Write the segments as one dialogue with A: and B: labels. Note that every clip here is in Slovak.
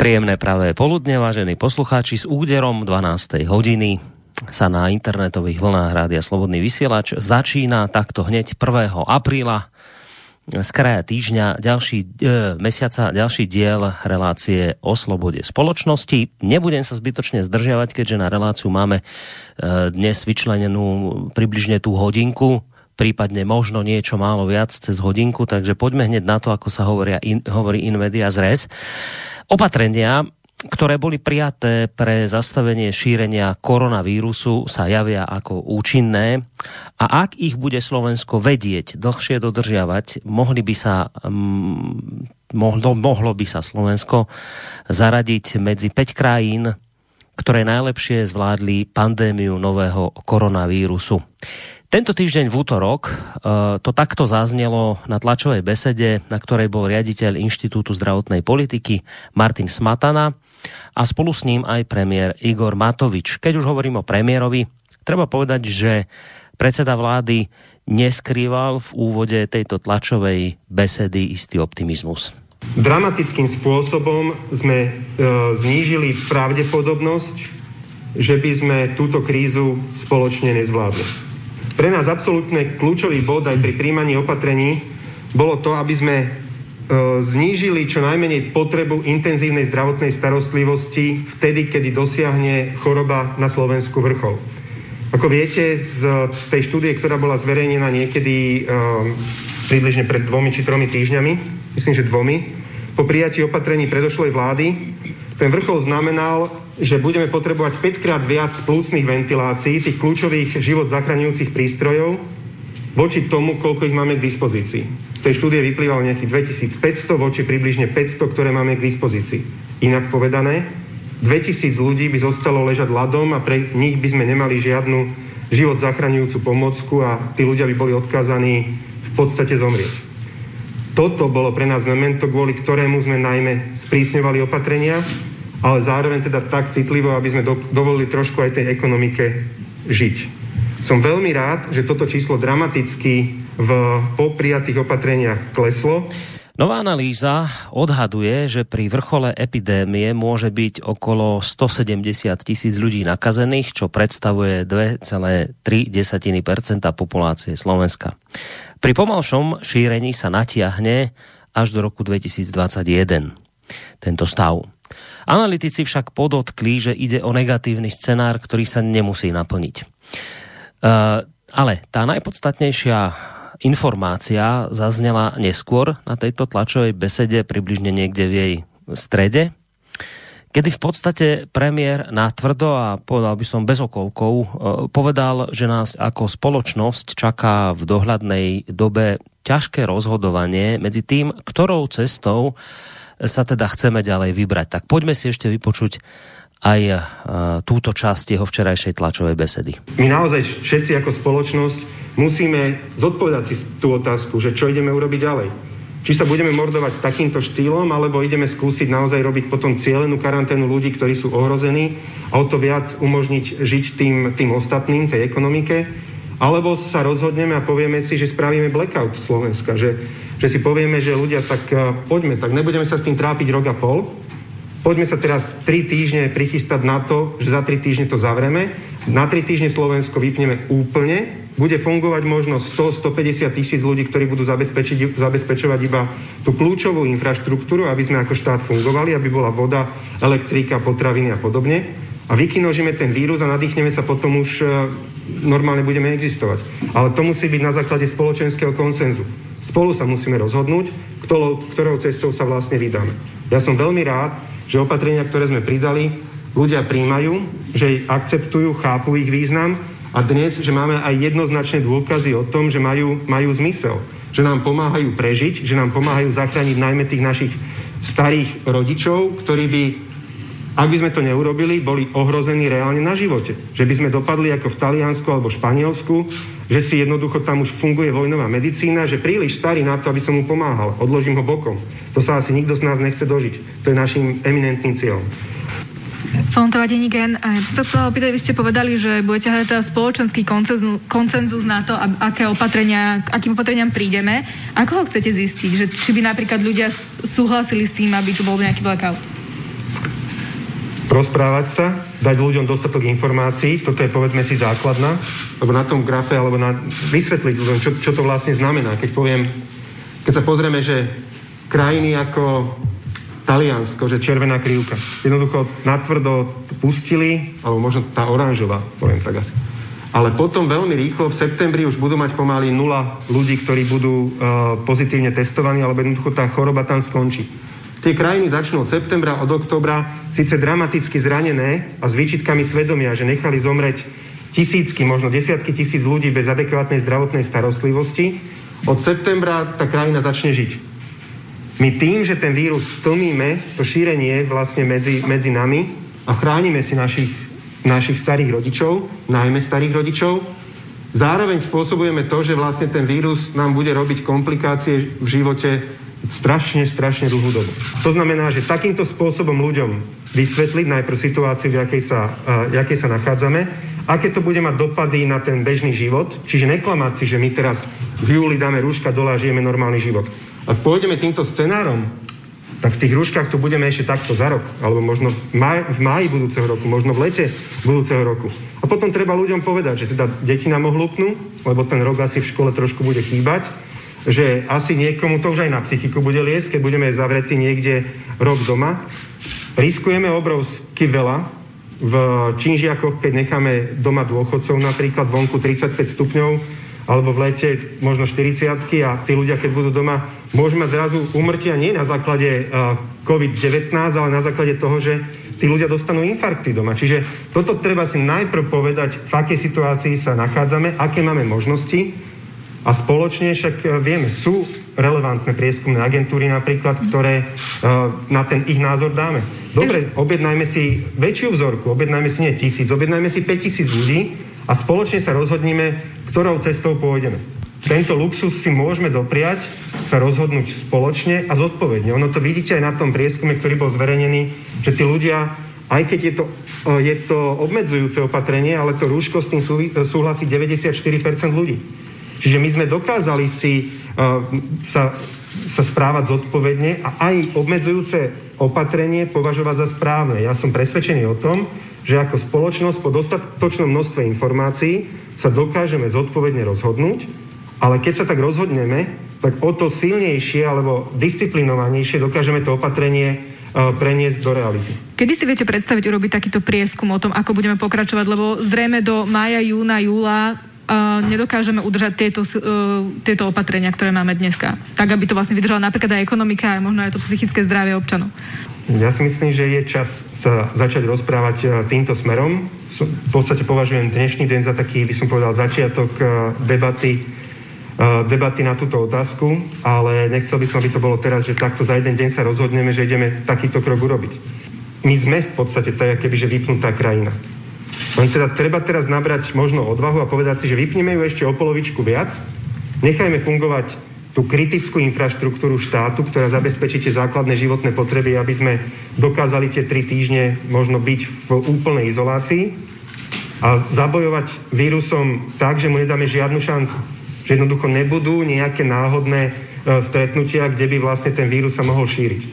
A: Príjemné pravé poludne, vážení poslucháči, s úderom 12. hodiny sa na internetových vlnách Rádia Slobodný vysielač začína takto hneď 1. apríla z kraja týždňa ďalší e, mesiaca, ďalší diel relácie o slobode spoločnosti. Nebudem sa zbytočne zdržiavať, keďže na reláciu máme e, dnes vyčlenenú približne tú hodinku, prípadne možno niečo málo viac cez hodinku, takže poďme hneď na to, ako sa hovoria in, hovorí in media zres. Opatrenia, ktoré boli prijaté pre zastavenie šírenia koronavírusu, sa javia ako účinné a ak ich bude Slovensko vedieť dlhšie dodržiavať, mohli by sa, mm, mohlo, mohlo by sa Slovensko zaradiť medzi 5 krajín, ktoré najlepšie zvládli pandémiu nového koronavírusu. Tento týždeň v útorok e, to takto zaznelo na tlačovej besede, na ktorej bol riaditeľ Inštitútu zdravotnej politiky Martin Smatana a spolu s ním aj premiér Igor Matovič. Keď už hovorím o premiérovi, treba povedať, že predseda vlády neskrýval v úvode tejto tlačovej besedy istý optimizmus.
B: Dramatickým spôsobom sme e, znížili pravdepodobnosť, že by sme túto krízu spoločne nezvládli. Pre nás absolútne kľúčový bod aj pri príjmaní opatrení bolo to, aby sme e, znížili čo najmenej potrebu intenzívnej zdravotnej starostlivosti vtedy, kedy dosiahne choroba na Slovensku vrchol. Ako viete, z tej štúdie, ktorá bola zverejnená niekedy e, približne pred dvomi či tromi týždňami, myslím, že dvomi, po prijatí opatrení predošlej vlády, ten vrchol znamenal že budeme potrebovať 5 krát viac plúcnych ventilácií, tých kľúčových život zachraňujúcich prístrojov, voči tomu, koľko ich máme k dispozícii. Z tej štúdie vyplývalo nejakých 2500 voči približne 500, ktoré máme k dispozícii. Inak povedané, 2000 ľudí by zostalo ležať ľadom a pre nich by sme nemali žiadnu život zachraňujúcu pomocku a tí ľudia by boli odkázaní v podstate zomrieť. Toto bolo pre nás memento, kvôli ktorému sme najmä sprísňovali opatrenia ale zároveň teda tak citlivo, aby sme do, dovolili trošku aj tej ekonomike žiť. Som veľmi rád, že toto číslo dramaticky v poprijatých opatreniach kleslo.
A: Nová analýza odhaduje, že pri vrchole epidémie môže byť okolo 170 tisíc ľudí nakazených, čo predstavuje 2,3% populácie Slovenska. Pri pomalšom šírení sa natiahne až do roku 2021 tento stav. Analytici však podotkli, že ide o negatívny scenár, ktorý sa nemusí naplniť. Uh, ale tá najpodstatnejšia informácia zaznela neskôr na tejto tlačovej besede, približne niekde v jej strede, kedy v podstate premiér natvrdo a povedal by som bez okolkov e, povedal, že nás ako spoločnosť čaká v dohľadnej dobe ťažké rozhodovanie medzi tým, ktorou cestou sa teda chceme ďalej vybrať. Tak poďme si ešte vypočuť aj uh, túto časť jeho včerajšej tlačovej besedy.
B: My naozaj všetci ako spoločnosť musíme zodpovedať si tú otázku, že čo ideme urobiť ďalej. Či sa budeme mordovať takýmto štýlom, alebo ideme skúsiť naozaj robiť potom cieľenú karanténu ľudí, ktorí sú ohrození a o to viac umožniť žiť tým, tým ostatným, tej ekonomike, alebo sa rozhodneme a povieme si, že spravíme blackout Slovenska, že že si povieme, že ľudia, tak uh, poďme, tak nebudeme sa s tým trápiť rok a pol, poďme sa teraz 3 týždne prichystať na to, že za 3 týždne to zavreme, na 3 týždne Slovensko vypneme úplne, bude fungovať možno 100-150 tisíc ľudí, ktorí budú zabezpečovať iba tú kľúčovú infraštruktúru, aby sme ako štát fungovali, aby bola voda, elektrika, potraviny a podobne. A vykinožíme ten vírus a nadýchneme sa potom už uh, normálne budeme existovať. Ale to musí byť na základe spoločenského konsenzu. Spolu sa musíme rozhodnúť, ktorou, cestou sa vlastne vydáme. Ja som veľmi rád, že opatrenia, ktoré sme pridali, ľudia príjmajú, že ich akceptujú, chápu ich význam a dnes, že máme aj jednoznačné dôkazy o tom, že majú, majú zmysel. Že nám pomáhajú prežiť, že nám pomáhajú zachrániť najmä tých našich starých rodičov, ktorí by ak by sme to neurobili, boli ohrození reálne na živote. Že by sme dopadli ako v Taliansku alebo Španielsku, že si jednoducho tam už funguje vojnová medicína, že príliš starý na to, aby som mu pomáhal. Odložím ho bokom. To sa asi nikto z nás nechce dožiť. To je našim eminentným cieľom.
C: Fontová denní gen. Ja sa chcela opýtať, vy ste povedali, že budete hľadať teda spoločenský koncenzus, koncenzus na to, aké opatrenia, akým opatreniam prídeme. Ako ho chcete zistiť? Že, či by napríklad ľudia súhlasili s tým, aby tu bol nejaký blackout?
B: Rozprávať sa, dať ľuďom dostatok informácií, toto je povedzme si základná, alebo na tom grafe, alebo na, vysvetliť ľuďom, čo, čo to vlastne znamená. Keď poviem, keď sa pozrieme, že krajiny ako Taliansko, že červená krivka. Jednoducho natvrdo pustili, alebo možno tá oranžová, poviem tak asi. Ale potom veľmi rýchlo v septembri už budú mať pomaly nula ľudí, ktorí budú uh, pozitívne testovaní, alebo jednoducho tá choroba tam skončí. Tie krajiny začnú od septembra, od oktobra, síce dramaticky zranené a s výčitkami svedomia, že nechali zomreť tisícky, možno desiatky tisíc ľudí bez adekvátnej zdravotnej starostlivosti. Od septembra tá krajina začne žiť. My tým, že ten vírus tlmíme, to šírenie vlastne medzi, medzi nami a chránime si našich, našich starých rodičov, najmä starých rodičov, zároveň spôsobujeme to, že vlastne ten vírus nám bude robiť komplikácie v živote strašne, strašne dlhú dobu. To znamená, že takýmto spôsobom ľuďom vysvetliť najprv situáciu, v jakej sa, uh, jakej sa nachádzame, aké to bude mať dopady na ten bežný život, čiže neklamať si, že my teraz v júli dáme rúška dole a žijeme normálny život. Ak pôjdeme týmto scenárom, tak v tých rúškach tu budeme ešte takto za rok, alebo možno v, maj, v máji budúceho roku, možno v lete budúceho roku. A potom treba ľuďom povedať, že teda deti nám ohlúpnú, lebo ten rok asi v škole trošku bude chýbať, že asi niekomu to už aj na psychiku bude liesť, keď budeme zavretí niekde rok doma. Riskujeme obrovsky veľa v činžiakoch, keď necháme doma dôchodcov napríklad vonku 35 stupňov, alebo v lete možno 40 a tí ľudia, keď budú doma, môžu zrazu umrtia nie na základe COVID-19, ale na základe toho, že tí ľudia dostanú infarkty doma. Čiže toto treba si najprv povedať, v akej situácii sa nachádzame, aké máme možnosti a spoločne však e, vieme, sú relevantné prieskumné agentúry napríklad, ktoré uh, na ten ich názor dáme. Dobre, objednajme si väčšiu vzorku, objednajme si nie tisíc, objednajme si 5000 ľudí a spoločne sa rozhodnime, ktorou cestou pôjdeme. Tento luxus si môžeme dopriať, sa rozhodnúť spoločne a zodpovedne. Ono to vidíte aj na tom prieskume, ktorý bol zverejnený, že tí ľudia, aj keď je to, je to obmedzujúce opatrenie, ale to rúško s tým súhlasí 94% ľudí. Čiže my sme dokázali si uh, sa, sa správať zodpovedne a aj obmedzujúce opatrenie považovať za správne. Ja som presvedčený o tom, že ako spoločnosť po dostatočnom množstve informácií sa dokážeme zodpovedne rozhodnúť, ale keď sa tak rozhodneme, tak o to silnejšie alebo disciplinovanejšie dokážeme to opatrenie uh, preniesť do reality.
C: Kedy si viete predstaviť urobiť takýto prieskum o tom, ako budeme pokračovať? Lebo zrejme do mája, júna, júla nedokážeme udržať tieto, uh, tieto opatrenia, ktoré máme dneska. Tak, aby to vlastne vydržala napríklad aj ekonomika a možno aj to psychické zdravie občanov.
B: Ja si myslím, že je čas sa začať rozprávať e, týmto smerom. V podstate považujem dnešný deň za taký, by som povedal, začiatok e, debaty, debaty na túto otázku, ale nechcel by som, aby to bolo teraz, že takto za jeden deň sa rozhodneme, že ideme takýto krok urobiť. My sme v podstate tak, keby, že vypnutá krajina. Len teda treba teraz nabrať možno odvahu a povedať si, že vypneme ju ešte o polovičku viac, nechajme fungovať tú kritickú infraštruktúru štátu, ktorá zabezpečí tie základné životné potreby, aby sme dokázali tie tri týždne možno byť v úplnej izolácii a zabojovať vírusom tak, že mu nedáme žiadnu šancu. Že jednoducho nebudú nejaké náhodné e, stretnutia, kde by vlastne ten vírus sa mohol šíriť.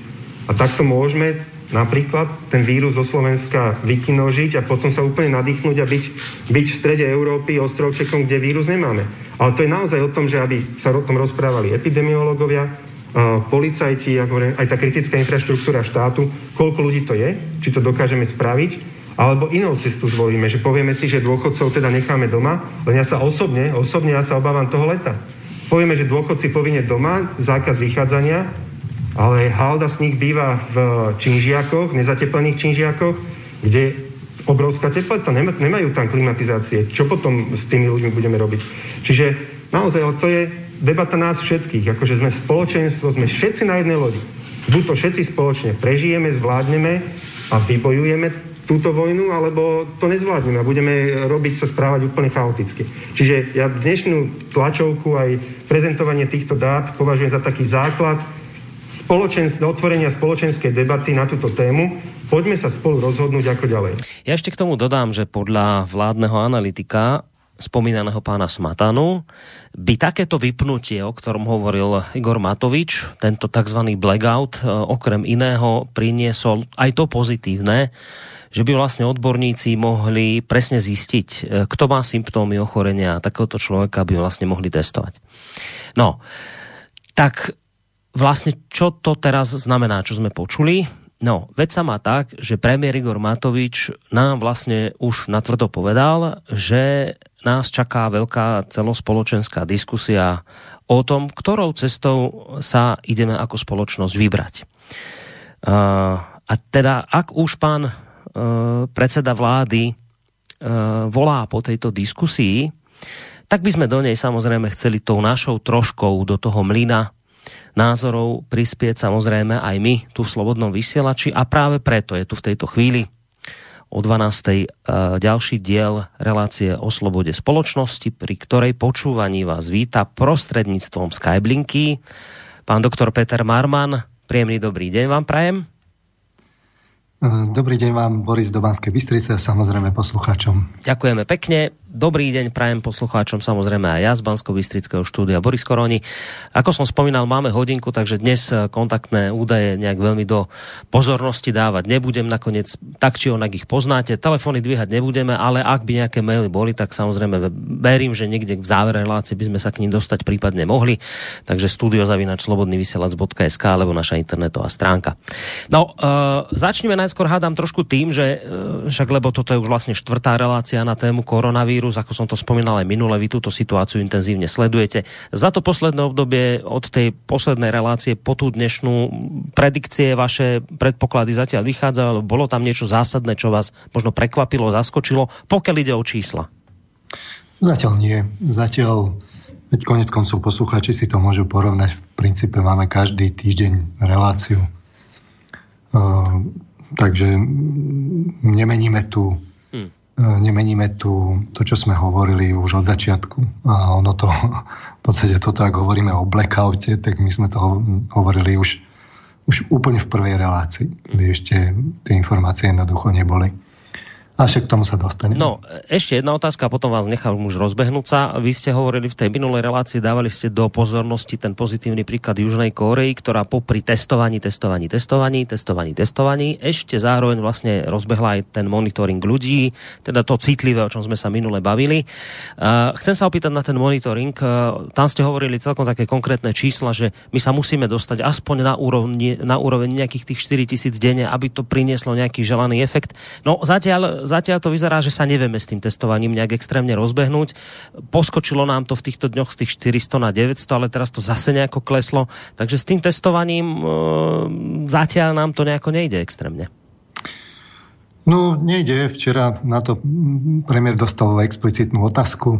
B: A takto môžeme napríklad ten vírus zo Slovenska vykinožiť a potom sa úplne nadýchnuť a byť, byť v strede Európy ostrovčekom, kde vírus nemáme. Ale to je naozaj o tom, že aby sa o tom rozprávali epidemiológovia, policajti, aj tá kritická infraštruktúra štátu, koľko ľudí to je, či to dokážeme spraviť, alebo inou cestu zvolíme, že povieme si, že dôchodcov teda necháme doma, len ja sa osobne, osobne ja sa obávam toho leta. Povieme, že dôchodci povinne doma, zákaz vychádzania, ale halda z nich býva v činžiakoch, v nezateplených činžiakoch, kde obrovská teplota, nemajú tam klimatizácie. Čo potom s tými ľuďmi budeme robiť? Čiže naozaj, ale to je debata nás všetkých, akože sme spoločenstvo, sme všetci na jednej lodi. Buď to všetci spoločne prežijeme, zvládneme a vybojujeme túto vojnu, alebo to nezvládneme a budeme robiť sa správať úplne chaoticky. Čiže ja dnešnú tlačovku aj prezentovanie týchto dát považujem za taký základ spoločenské, otvorenia spoločenskej debaty na túto tému. Poďme sa spolu rozhodnúť, ako ďalej.
A: Ja ešte k tomu dodám, že podľa vládneho analytika spomínaného pána Smatanu, by takéto vypnutie, o ktorom hovoril Igor Matovič, tento tzv. blackout, e, okrem iného priniesol aj to pozitívne, že by vlastne odborníci mohli presne zistiť, e, kto má symptómy ochorenia a takéhoto človeka by vlastne mohli testovať. No, tak vlastne čo to teraz znamená, čo sme počuli? No, vec sa má tak, že premiér Igor Matovič nám vlastne už natvrdo povedal, že nás čaká veľká celospoločenská diskusia o tom, ktorou cestou sa ideme ako spoločnosť vybrať. A teda, ak už pán predseda vlády e, volá po tejto diskusii, tak by sme do nej samozrejme chceli tou našou troškou do toho mlyna názorov prispieť samozrejme aj my tu v Slobodnom vysielači a práve preto je tu v tejto chvíli o 12. E, ďalší diel relácie o slobode spoločnosti, pri ktorej počúvaní vás víta prostredníctvom Skyblinky pán doktor Peter Marman. Príjemný dobrý deň vám prajem.
D: Dobrý deň vám, Boris Dobanskej Bystrice a samozrejme poslucháčom.
A: Ďakujeme pekne. Dobrý deň prajem poslucháčom, samozrejme aj ja z bansko bystrického štúdia Boris Koroni. Ako som spomínal, máme hodinku, takže dnes eh, kontaktné údaje nejak veľmi do pozornosti dávať nebudem. Nakoniec tak či onak ich poznáte. Telefóny dvíhať nebudeme, ale ak by nejaké maily boli, tak samozrejme verím, že niekde v závere relácie by sme sa k ním dostať prípadne mohli. Takže studiozavinač.slobodnyvysielac.sk alebo naša internetová stránka. No, uh, začneme najskôr hádam trošku tým, že uh, však lebo toto je už vlastne štvrtá relácia na tému koronavírus vírus, ako som to spomínal aj minule, vy túto situáciu intenzívne sledujete. Za to posledné obdobie od tej poslednej relácie po tú dnešnú predikcie, vaše predpoklady zatiaľ vychádzajú, bolo tam niečo zásadné, čo vás možno prekvapilo, zaskočilo, pokiaľ ide o čísla?
D: Zatiaľ nie. Zatiaľ, veď konec koncov posluchači si to môžu porovnať. V princípe máme každý týždeň reláciu. Takže nemeníme tu E, nemeníme tu to, čo sme hovorili už od začiatku. A ono to, v podstate toto, ak hovoríme o blackoute, tak my sme to hovorili už, už úplne v prvej relácii, kde ešte tie informácie jednoducho neboli. A však k tomu sa dostane.
A: No, ešte jedna otázka, potom vás nechám už rozbehnúť sa. Vy ste hovorili v tej minulej relácii, dávali ste do pozornosti ten pozitívny príklad Južnej Kórei, ktorá popri testovaní, testovaní, testovaní, testovaní, testovaní, ešte zároveň vlastne rozbehla aj ten monitoring ľudí, teda to citlivé, o čom sme sa minule bavili. Chcem sa opýtať na ten monitoring. Tam ste hovorili celkom také konkrétne čísla, že my sa musíme dostať aspoň na, úrovni, na úroveň nejakých tých 4 tisíc denne, aby to prinieslo nejaký želaný efekt. No zatiaľ zatiaľ to vyzerá, že sa nevieme s tým testovaním nejak extrémne rozbehnúť. Poskočilo nám to v týchto dňoch z tých 400 na 900, ale teraz to zase nejako kleslo. Takže s tým testovaním e, zatiaľ nám to nejako nejde extrémne.
D: No, nejde. Včera na to premiér dostal explicitnú otázku.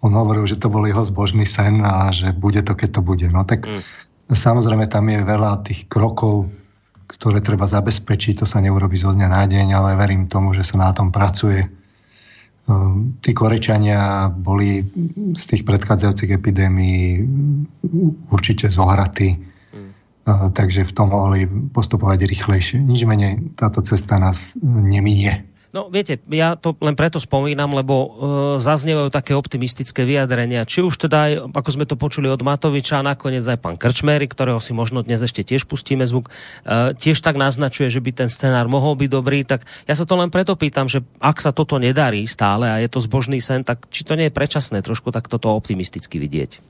D: On hovoril, že to bol jeho zbožný sen a že bude to, keď to bude. No tak mm. samozrejme tam je veľa tých krokov, ktoré treba zabezpečiť. To sa neurobi zo dňa na deň, ale verím tomu, že sa na tom pracuje. Ehm, tí korečania boli z tých predchádzajúcich epidémií určite zohratí, hmm. takže v tom mohli postupovať rýchlejšie. Nič menej táto cesta nás neminie.
A: No viete, ja to len preto spomínam, lebo e, zaznievajú také optimistické vyjadrenia. Či už teda aj, ako sme to počuli od Matoviča, a nakoniec aj pán Krčmery, ktorého si možno dnes ešte tiež pustíme zvuk, e, tiež tak naznačuje, že by ten scenár mohol byť dobrý. Tak ja sa to len preto pýtam, že ak sa toto nedarí stále a je to zbožný sen, tak či to nie je predčasné trošku tak toto optimisticky vidieť?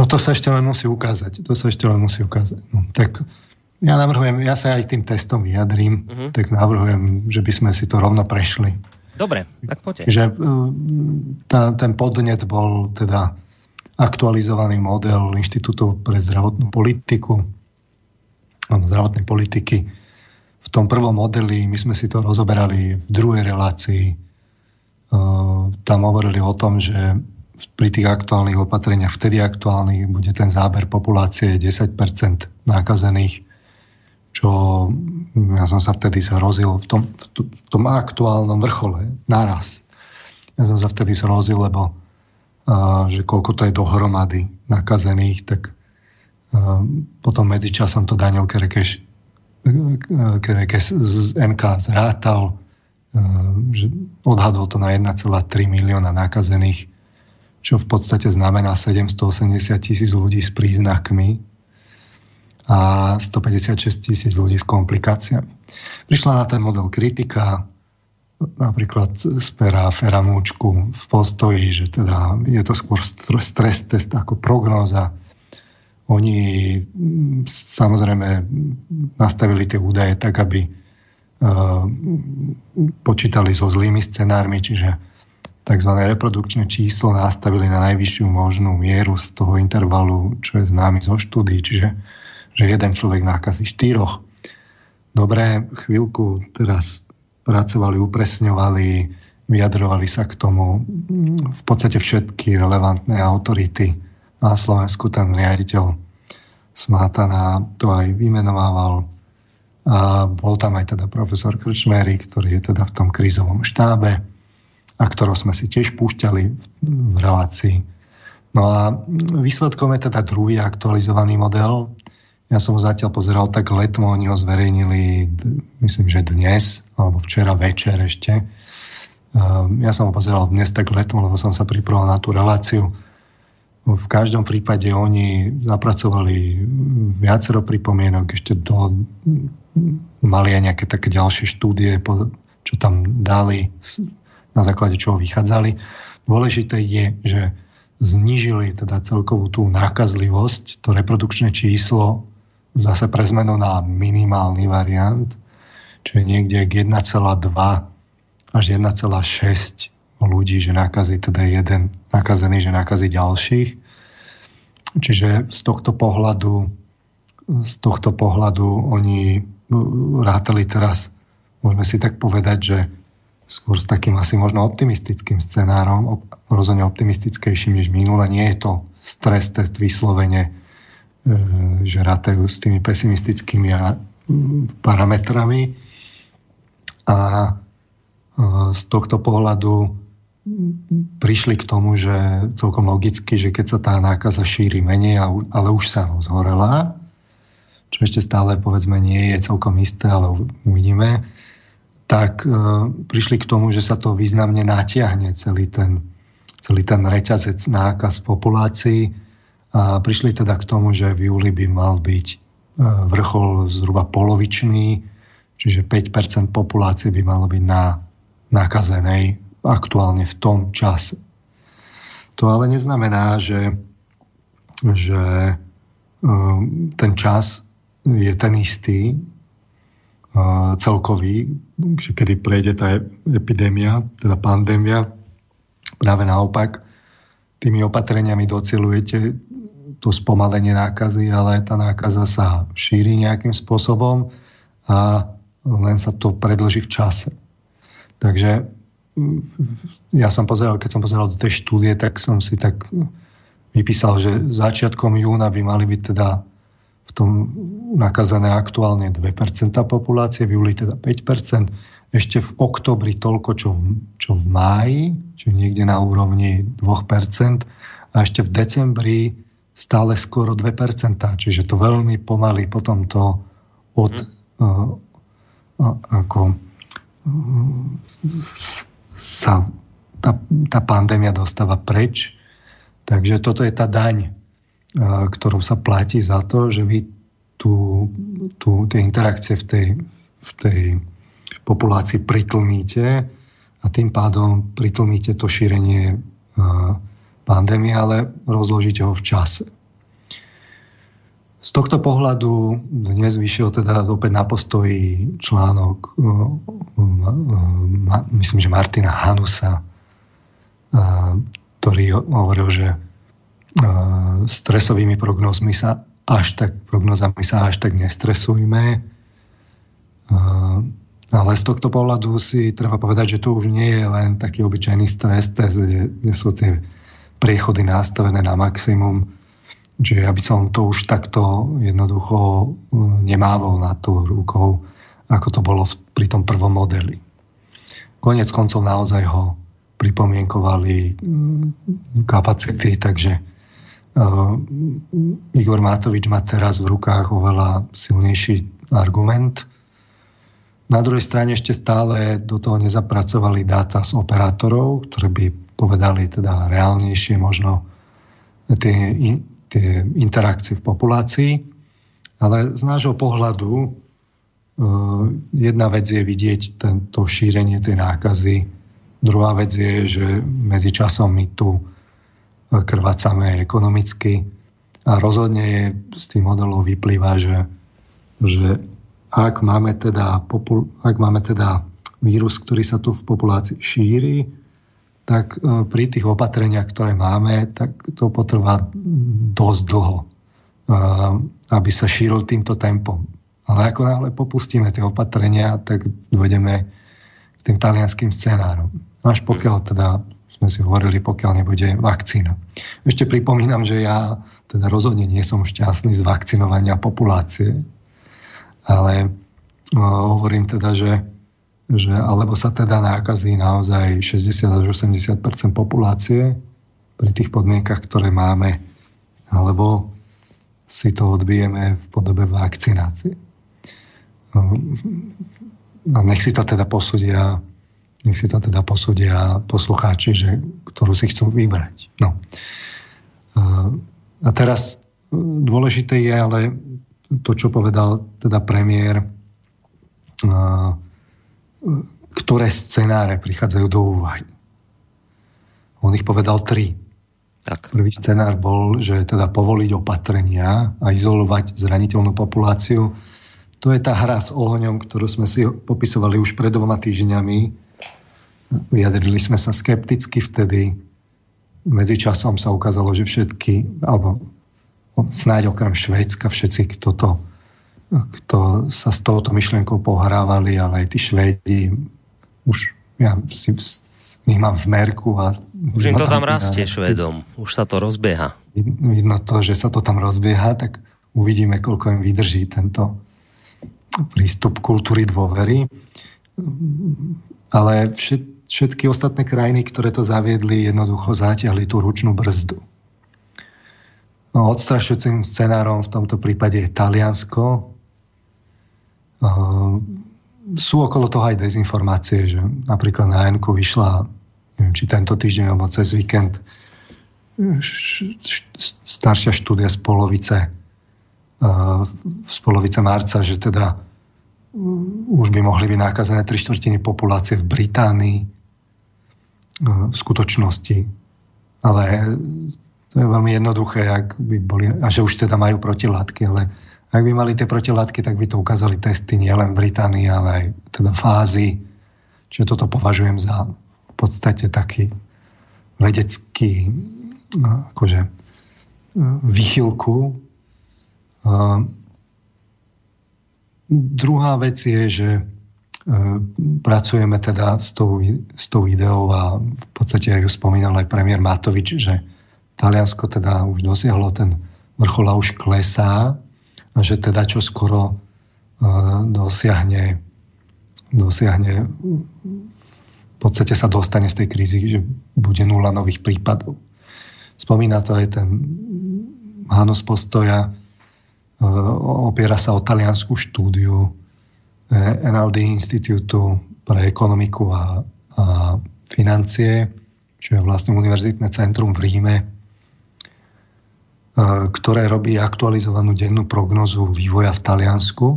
D: No to sa ešte len musí ukázať. To sa ešte len musí ukázať. No, tak ja navrhujem, ja sa aj tým testom vyjadrím, uh-huh. tak navrhujem, že by sme si to rovno prešli.
A: Dobre, tak poďte.
D: Že e, tá, ten podnet bol teda aktualizovaný model Inštitútu pre zdravotnú politiku, zdravotnej politiky. V tom prvom modeli, my sme si to rozoberali v druhej relácii, e, tam hovorili o tom, že pri tých aktuálnych opatreniach, vtedy aktuálnych, bude ten záber populácie 10% nákazených čo ja som sa vtedy zhrozil v tom, v tom aktuálnom vrchole, naraz. Ja som sa vtedy zhrozil, lebo a, že koľko to je dohromady nakazených, tak a, potom medzičasom to Daniel Kerekeš, Kerekeš z MK zrátal, že odhadol to na 1,3 milióna nakazených, čo v podstate znamená 780 tisíc ľudí s príznakmi a 156 tisíc ľudí s komplikáciami. Prišla na ten model kritika, napríklad z pera Feramúčku v postoji, že teda je to skôr stres test ako prognóza. Oni mm, samozrejme nastavili tie údaje tak, aby uh, počítali so zlými scenármi, čiže tzv. reprodukčné číslo nastavili na najvyššiu možnú mieru z toho intervalu, čo je známy zo štúdí, čiže že jeden človek nákazí štyroch. Dobre, chvíľku teraz pracovali, upresňovali, vyjadrovali sa k tomu v podstate všetky relevantné autority na Slovensku. Ten riaditeľ Smátana to aj vymenovával. A bol tam aj teda profesor Krčmery, ktorý je teda v tom krízovom štábe a ktorého sme si tiež púšťali v relácii. No a výsledkom je teda druhý aktualizovaný model, ja som zatiaľ pozeral tak letmo, oni ho zverejnili, myslím, že dnes, alebo včera večer ešte. Ehm, ja som ho pozeral dnes tak letmo, lebo som sa pripravoval na tú reláciu. V každom prípade oni zapracovali viacero pripomienok, ešte do, mali aj nejaké také ďalšie štúdie, čo tam dali, na základe čoho vychádzali. Dôležité je, že znížili teda celkovú tú nákazlivosť, to reprodukčné číslo zase pre zmenu na minimálny variant, čo je niekde k 1,2 až 1,6 ľudí, že nakazí teda jeden nakazený, že nakazí ďalších. Čiže z tohto pohľadu z tohto pohľadu oni rátali teraz, môžeme si tak povedať, že skôr s takým asi možno optimistickým scenárom, rozhodne optimistickejším než minule. Nie je to stres test vyslovene E, že rátajú s tými pesimistickými parametrami. A e, z tohto pohľadu prišli k tomu, že celkom logicky, že keď sa tá nákaza šíri menej, ale už sa rozhorela, čo ešte stále povedzme nie je celkom isté, ale uvidíme, tak e, prišli k tomu, že sa to významne natiahne celý ten, celý ten reťazec nákaz populácií a prišli teda k tomu, že v júli by mal byť e, vrchol zhruba polovičný, čiže 5% populácie by malo byť na nakazenej aktuálne v tom čase. To ale neznamená, že, že e, ten čas je ten istý, e, celkový, kedy prejde tá epidémia, teda pandémia, práve naopak, tými opatreniami docelujete to spomalenie nákazy, ale tá nákaza sa šíri nejakým spôsobom a len sa to predlží v čase. Takže mm, ja som pozeral, keď som pozeral do tej štúdie, tak som si tak vypísal, že začiatkom júna by mali byť teda v tom nakazané aktuálne 2% populácie, v júli teda 5%, ešte v oktobri toľko, čo v, čo v máji, čiže niekde na úrovni 2%, a ešte v decembri stále skoro 2%, čiže to veľmi pomaly potom to od hmm. uh, uh, ako uh, sa tá, tá pandémia dostáva preč. Takže toto je tá daň, uh, ktorou sa platí za to, že vy tu, tu tie interakcie v tej, v tej populácii pritlmíte a tým pádom pritlmíte to šírenie uh, pandémie, ale rozložíte ho v čase. Z tohto pohľadu dnes vyšiel teda opäť na postoji článok, uh, uh, myslím, že Martina Hanusa, uh, ktorý hovoril, že stresovými prognózmi sa až tak, prognózami sa až tak nestresujme. Ale z tohto pohľadu si treba povedať, že to už nie je len taký obyčajný stres kde sú tie priechody nastavené na maximum. Čiže ja by som to už takto jednoducho e, nemával na to rukou, ako to bolo pri tom prvom modeli. Konec koncov naozaj ho pripomienkovali mm, kapacity, takže uh, Igor Matovič má teraz v rukách oveľa silnejší argument. Na druhej strane ešte stále do toho nezapracovali dáta z operátorov, ktoré by povedali teda reálnejšie možno tie, tie interakcie v populácii. Ale z nášho pohľadu e, jedna vec je vidieť tento šírenie tej nákazy. Druhá vec je, že medzi časom my tu krvácame ekonomicky a rozhodne je, z tých modelov vyplýva, že, že ak máme teda, ak máme teda vírus, ktorý sa tu v populácii šíri, tak e, pri tých opatreniach, ktoré máme, tak to potrvá dosť dlho, e, aby sa šíril týmto tempom. Ale ako náhle popustíme tie opatrenia, tak dojdeme k tým talianským scenárom. Až pokiaľ teda sme si hovorili, pokiaľ nebude vakcína. Ešte pripomínam, že ja teda rozhodne nie som šťastný z vakcinovania populácie ale hovorím teda, že, že alebo sa teda nákazí naozaj 60 až 80% populácie pri tých podmienkach, ktoré máme, alebo si to odbijeme v podobe vakcinácie. A nech si to teda posúdia nech si to teda posúdia poslucháči, že, ktorú si chcú vybrať. No. A teraz dôležité je ale to, čo povedal teda premiér, ktoré scenáre prichádzajú do úvahy. On ich povedal tri. Tak. Prvý scenár bol, že teda povoliť opatrenia a izolovať zraniteľnú populáciu. To je tá hra s ohňom, ktorú sme si popisovali už pred dvoma týždňami. Vyjadrili sme sa skepticky vtedy. Medzičasom sa ukázalo, že všetky, alebo snáď okrem Švédska všetci, kto, to, kto sa s touto myšlienkou pohrávali, ale aj tí Švédi už ja si ich mám v merku. A
A: už im to tam, tam rastie Švedom, už sa to rozbieha.
D: Vidno to, že sa to tam rozbieha, tak uvidíme, koľko im vydrží tento prístup kultúry dôvery. Ale všetky ostatné krajiny, ktoré to zaviedli, jednoducho zatiahli tú ručnú brzdu. No, odstrašujúcim scenárom v tomto prípade je Taliansko. Uh, sú okolo toho aj dezinformácie, že napríklad na Enku vyšla, neviem, či tento týždeň alebo cez víkend, staršia štúdia z polovice, uh, z polovice marca, že teda uh, už by mohli byť nákazené tri štvrtiny populácie v Británii v skutočnosti. Ale to je veľmi jednoduché, ak by boli, a že už teda majú protilátky, ale ak by mali tie protilátky, tak by to ukázali testy nielen v Británii, ale aj teda fázy. Čiže toto považujem za v podstate taký vedecký no, akože, e, vychylku. A druhá vec je, že e, pracujeme teda s tou, s tou ideou a v podstate aj ju spomínal aj premiér Matovič, že Taliansko teda už dosiahlo ten vrchol a už klesá že teda čo skoro uh, dosiahne, dosiahne v podstate sa dostane z tej krízy, že bude nula nových prípadov. Spomína to aj ten Hanus Postoja, uh, opiera sa o taliansku štúdiu uh, NLD Institutu pre ekonomiku a, a financie, čo je vlastne univerzitné centrum v Ríme, ktoré robí aktualizovanú dennú prognozu vývoja v Taliansku.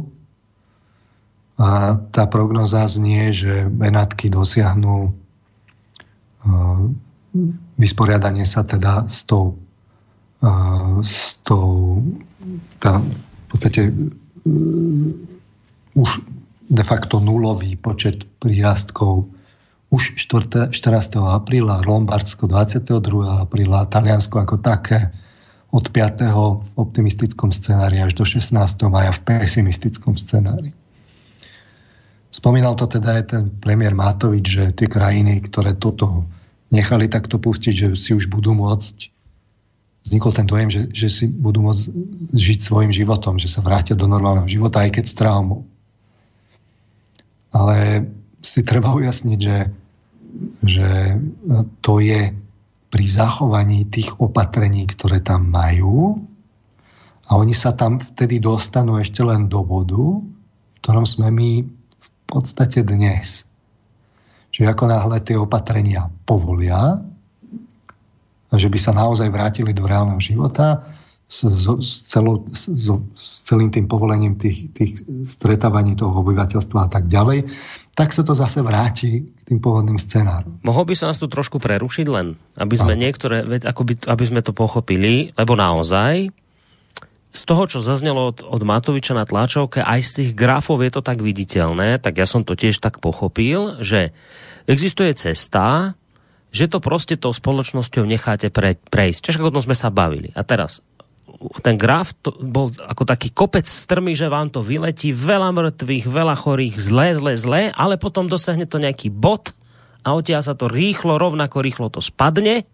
D: A tá prognoza znie, že Benátky dosiahnu vysporiadanie sa teda s tou, s tou tá, v podstate už de facto nulový počet prírastkov už 4, 14. apríla, Lombardsko 22. apríla, Taliansko ako také od 5. v optimistickom scenári až do 16. maja v pesimistickom scenári. Spomínal to teda aj ten premiér Matovič, že tie krajiny, ktoré toto nechali takto pustiť, že si už budú môcť vznikol ten dojem, že, že si budú môcť žiť svojim životom, že sa vrátia do normálneho života, aj keď s traumou. Ale si treba ujasniť, že, že to je pri zachovaní tých opatrení, ktoré tam majú a oni sa tam vtedy dostanú ešte len do bodu, v ktorom sme my v podstate dnes. Čiže ako náhle tie opatrenia povolia, že by sa naozaj vrátili do reálneho života, s, s, celou, s, s celým tým povolením tých, tých stretávaní toho obyvateľstva a tak ďalej, tak sa to zase vráti k tým pôvodným scenárom.
A: Mohol by sa nás tu trošku prerušiť len, aby sme niektoré, ako by, aby sme to pochopili, lebo naozaj z toho, čo zaznelo od, od Matoviča na tlačovke, aj z tých grafov je to tak viditeľné, tak ja som to tiež tak pochopil, že existuje cesta, že to proste tou spoločnosťou necháte pre, prejsť. Čiže o tom sme sa bavili. A teraz, ten graf to bol ako taký kopec strmy, že vám to vyletí, veľa mŕtvych, veľa chorých, zlé, zlé, zlé, ale potom dosiahne to nejaký bod a odtiaľ sa to rýchlo, rovnako rýchlo to spadne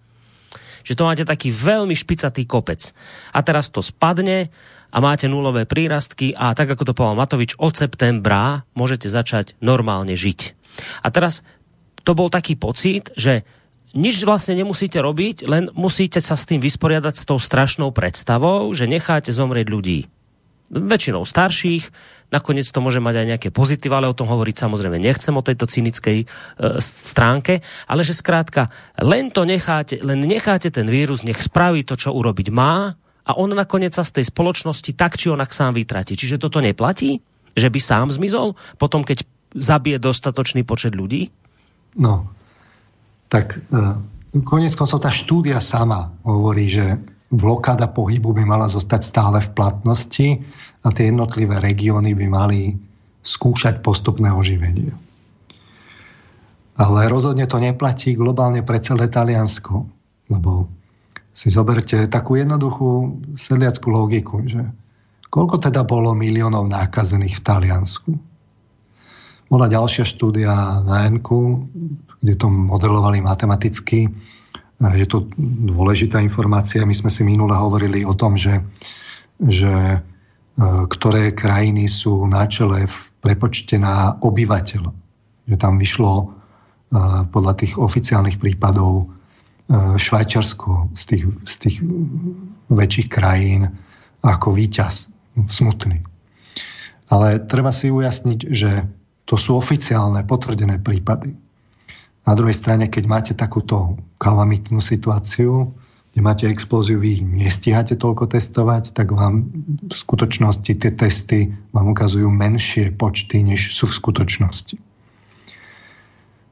A: že to máte taký veľmi špicatý kopec. A teraz to spadne a máte nulové prírastky a tak ako to povedal Matovič, od septembra môžete začať normálne žiť. A teraz to bol taký pocit, že nič vlastne nemusíte robiť, len musíte sa s tým vysporiadať s tou strašnou predstavou, že necháte zomrieť ľudí väčšinou starších, nakoniec to môže mať aj nejaké pozitíva, ale o tom hovoriť samozrejme nechcem o tejto cynickej e, stránke, ale že skrátka len to necháte, len necháte ten vírus, nech spraví to, čo urobiť má a on nakoniec sa z tej spoločnosti tak či onak sám vytratí. Čiže toto neplatí? Že by sám zmizol potom, keď zabije dostatočný počet ľudí?
D: No, tak e, konec koncov tá štúdia sama hovorí, že blokáda pohybu by mala zostať stále v platnosti a tie jednotlivé regióny by mali skúšať postupné oživenie. Ale rozhodne to neplatí globálne pre celé Taliansko, lebo si zoberte takú jednoduchú sedliackú logiku, že koľko teda bolo miliónov nákazených v Taliansku? Bola ďalšia štúdia na Enku, kde to modelovali matematicky je to dôležitá informácia. My sme si minule hovorili o tom, že, že e, ktoré krajiny sú na čele v prepočte na obyvateľ. Že tam vyšlo e, podľa tých oficiálnych prípadov e, Švajčarsko z tých, z tých väčších krajín ako víťaz, smutný. Ale treba si ujasniť, že to sú oficiálne, potvrdené prípady. Na druhej strane, keď máte takúto kalamitnú situáciu, kde máte explóziu, vy nestíhate toľko testovať, tak vám v skutočnosti tie testy vám ukazujú menšie počty, než sú v skutočnosti.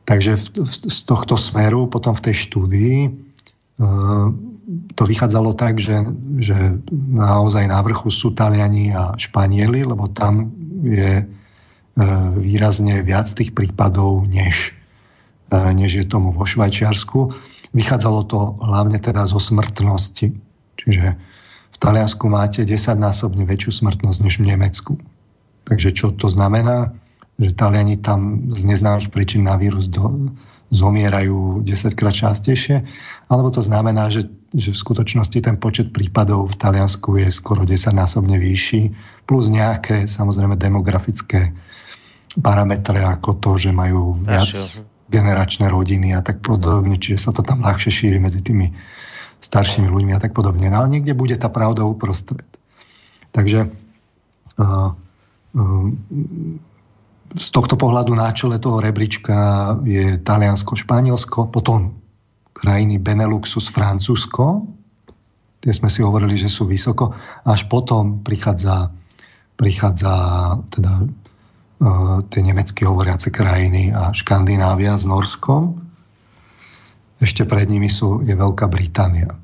D: Takže z tohto smeru potom v tej štúdii e, to vychádzalo tak, že, že naozaj na vrchu sú Taliani a Španieli, lebo tam je výrazne viac tých prípadov než E, než je tomu vo Švajčiarsku. Vychádzalo to hlavne teda zo smrtnosti. Čiže v Taliansku máte 10-násobne väčšiu smrtnosť než v Nemecku. Takže čo to znamená? Že Taliani tam z neznámych príčin na vírus do, zomierajú 10 krát častejšie, alebo to znamená, že, že v skutočnosti ten počet prípadov v Taliansku je skoro 10-násobne vyšší, plus nejaké samozrejme demografické parametre ako to, že majú viac generačné rodiny a tak podobne, čiže sa to tam ľahšie šíri medzi tými staršími ľuďmi a tak podobne. No ale niekde bude tá pravda uprostred. Takže uh, uh, z tohto pohľadu na čele toho rebríčka je Taliansko, Španielsko, potom krajiny Beneluxu s Francúzsko, tie sme si hovorili, že sú vysoko, až potom prichádza, prichádza teda tie nemecky hovoriace krajiny a Škandinávia s Norskom. Ešte pred nimi sú, je Veľká Británia.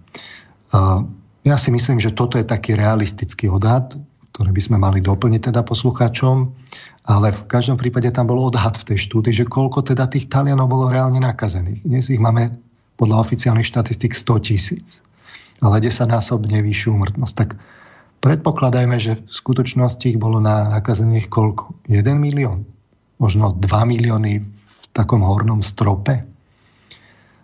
D: Ja si myslím, že toto je taký realistický odhad, ktorý by sme mali doplniť teda poslucháčom, ale v každom prípade tam bol odhad v tej štúdii, že koľko teda tých Talianov bolo reálne nakazených. Dnes ich máme podľa oficiálnych štatistik 100 tisíc, ale 10 násobne vyššiu umrtnosť. Tak Predpokladajme, že v skutočnosti ich bolo nakazených koľko? 1 milión? Možno 2 milióny v takom hornom strope?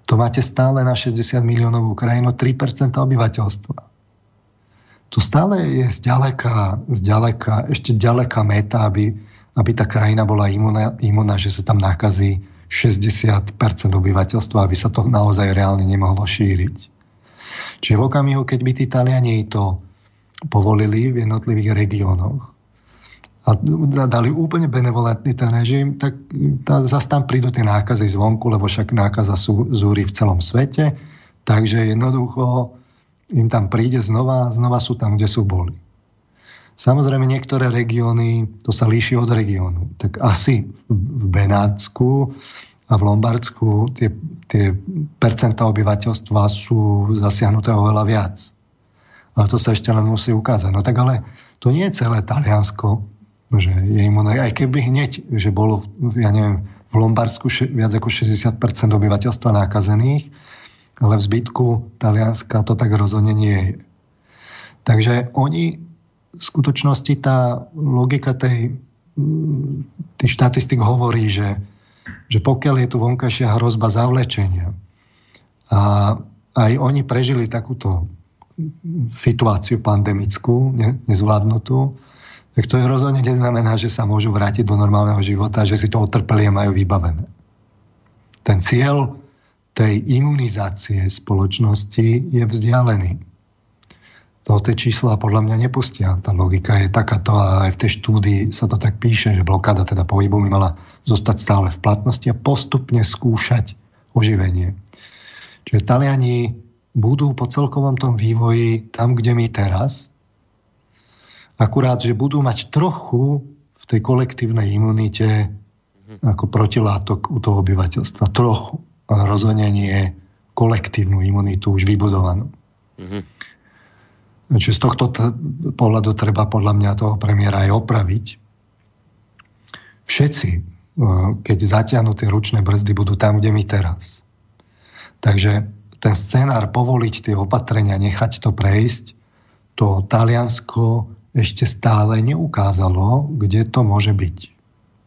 D: To máte stále na 60 miliónovú krajinu 3% obyvateľstva. To stále je zďaleka, zďaleka, ešte ďaleká meta, aby, aby tá krajina bola imunná, že sa tam nakazí 60% obyvateľstva, aby sa to naozaj reálne nemohlo šíriť. Čiže v okamihu, keď by tí Taliani to povolili v jednotlivých regiónoch. A a dali úplne benevolentný ten režim, tak tá, zase tam prídu tie nákazy zvonku, lebo však nákaza sú, zúri v celom svete, takže jednoducho im tam príde znova, znova sú tam, kde sú boli. Samozrejme, niektoré regióny, to sa líši od regiónu. Tak asi v Benátsku a v Lombardsku tie, tie percentá obyvateľstva sú zasiahnuté oveľa viac. Ale to sa ešte len musí ukázať. No tak ale to nie je celé Taliansko, že je imunné. Aj keby hneď, že bolo, ja neviem, v Lombardsku viac ako 60% obyvateľstva nákazených, ale v zbytku Talianska to tak rozhodne nie je. Takže oni, v skutočnosti tá logika tej, tých štatistik hovorí, že, že pokiaľ je tu vonkajšia hrozba zavlečenia a aj oni prežili takúto situáciu pandemickú, nezvládnutú, tak to rozhodne neznamená, že sa môžu vrátiť do normálneho života, že si to otrpelie majú vybavené. Ten cieľ tej imunizácie spoločnosti je vzdialený. To tie čísla podľa mňa nepustia. Tá logika je takáto a aj v tej štúdii sa to tak píše, že blokáda teda pohybu by mala zostať stále v platnosti a postupne skúšať oživenie. Čiže Taliani budú po celkovom tom vývoji tam, kde my teraz, Akurát, že budú mať trochu v tej kolektívnej imunite ako protilátok u toho obyvateľstva. Trochu. A rozhodne nie kolektívnu imunitu už vybudovanú. Mm-hmm. Čiže z tohto t- pohľadu treba podľa mňa toho premiéra aj opraviť. Všetci, e, keď zatiahnu tie ručné brzdy, budú tam, kde my teraz. Takže ten scenár povoliť tie opatrenia, nechať to prejsť, to Taliansko ešte stále neukázalo, kde to môže byť.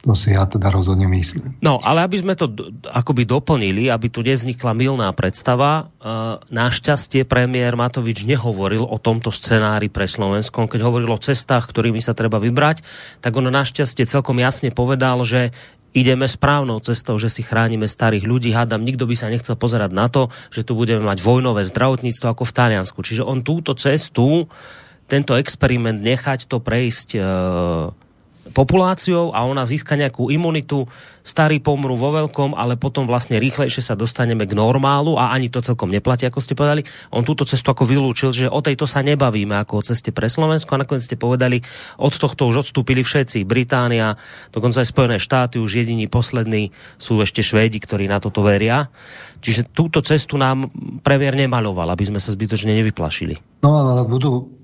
D: To si ja teda rozhodne myslím.
A: No, ale aby sme to akoby doplnili, aby tu nevznikla milná predstava, uh, našťastie premiér Matovič nehovoril o tomto scenári pre Slovensko. Keď hovoril o cestách, ktorými sa treba vybrať, tak on našťastie celkom jasne povedal, že ideme správnou cestou, že si chránime starých ľudí. Hádam, nikto by sa nechcel pozerať na to, že tu budeme mať vojnové zdravotníctvo ako v Taliansku. Čiže on túto cestu tento experiment nechať to prejsť e, populáciou a ona získa nejakú imunitu, starí pomru vo veľkom, ale potom vlastne rýchlejšie sa dostaneme k normálu a ani to celkom neplatí, ako ste povedali. On túto cestu ako vylúčil, že o tejto sa nebavíme ako o ceste pre Slovensko a nakoniec ste povedali, od tohto už odstúpili všetci. Británia, dokonca aj Spojené štáty, už jediní poslední sú ešte Švédi, ktorí na toto veria. Čiže túto cestu nám previer nemaloval, aby sme sa zbytočne nevyplašili.
D: No ale budú,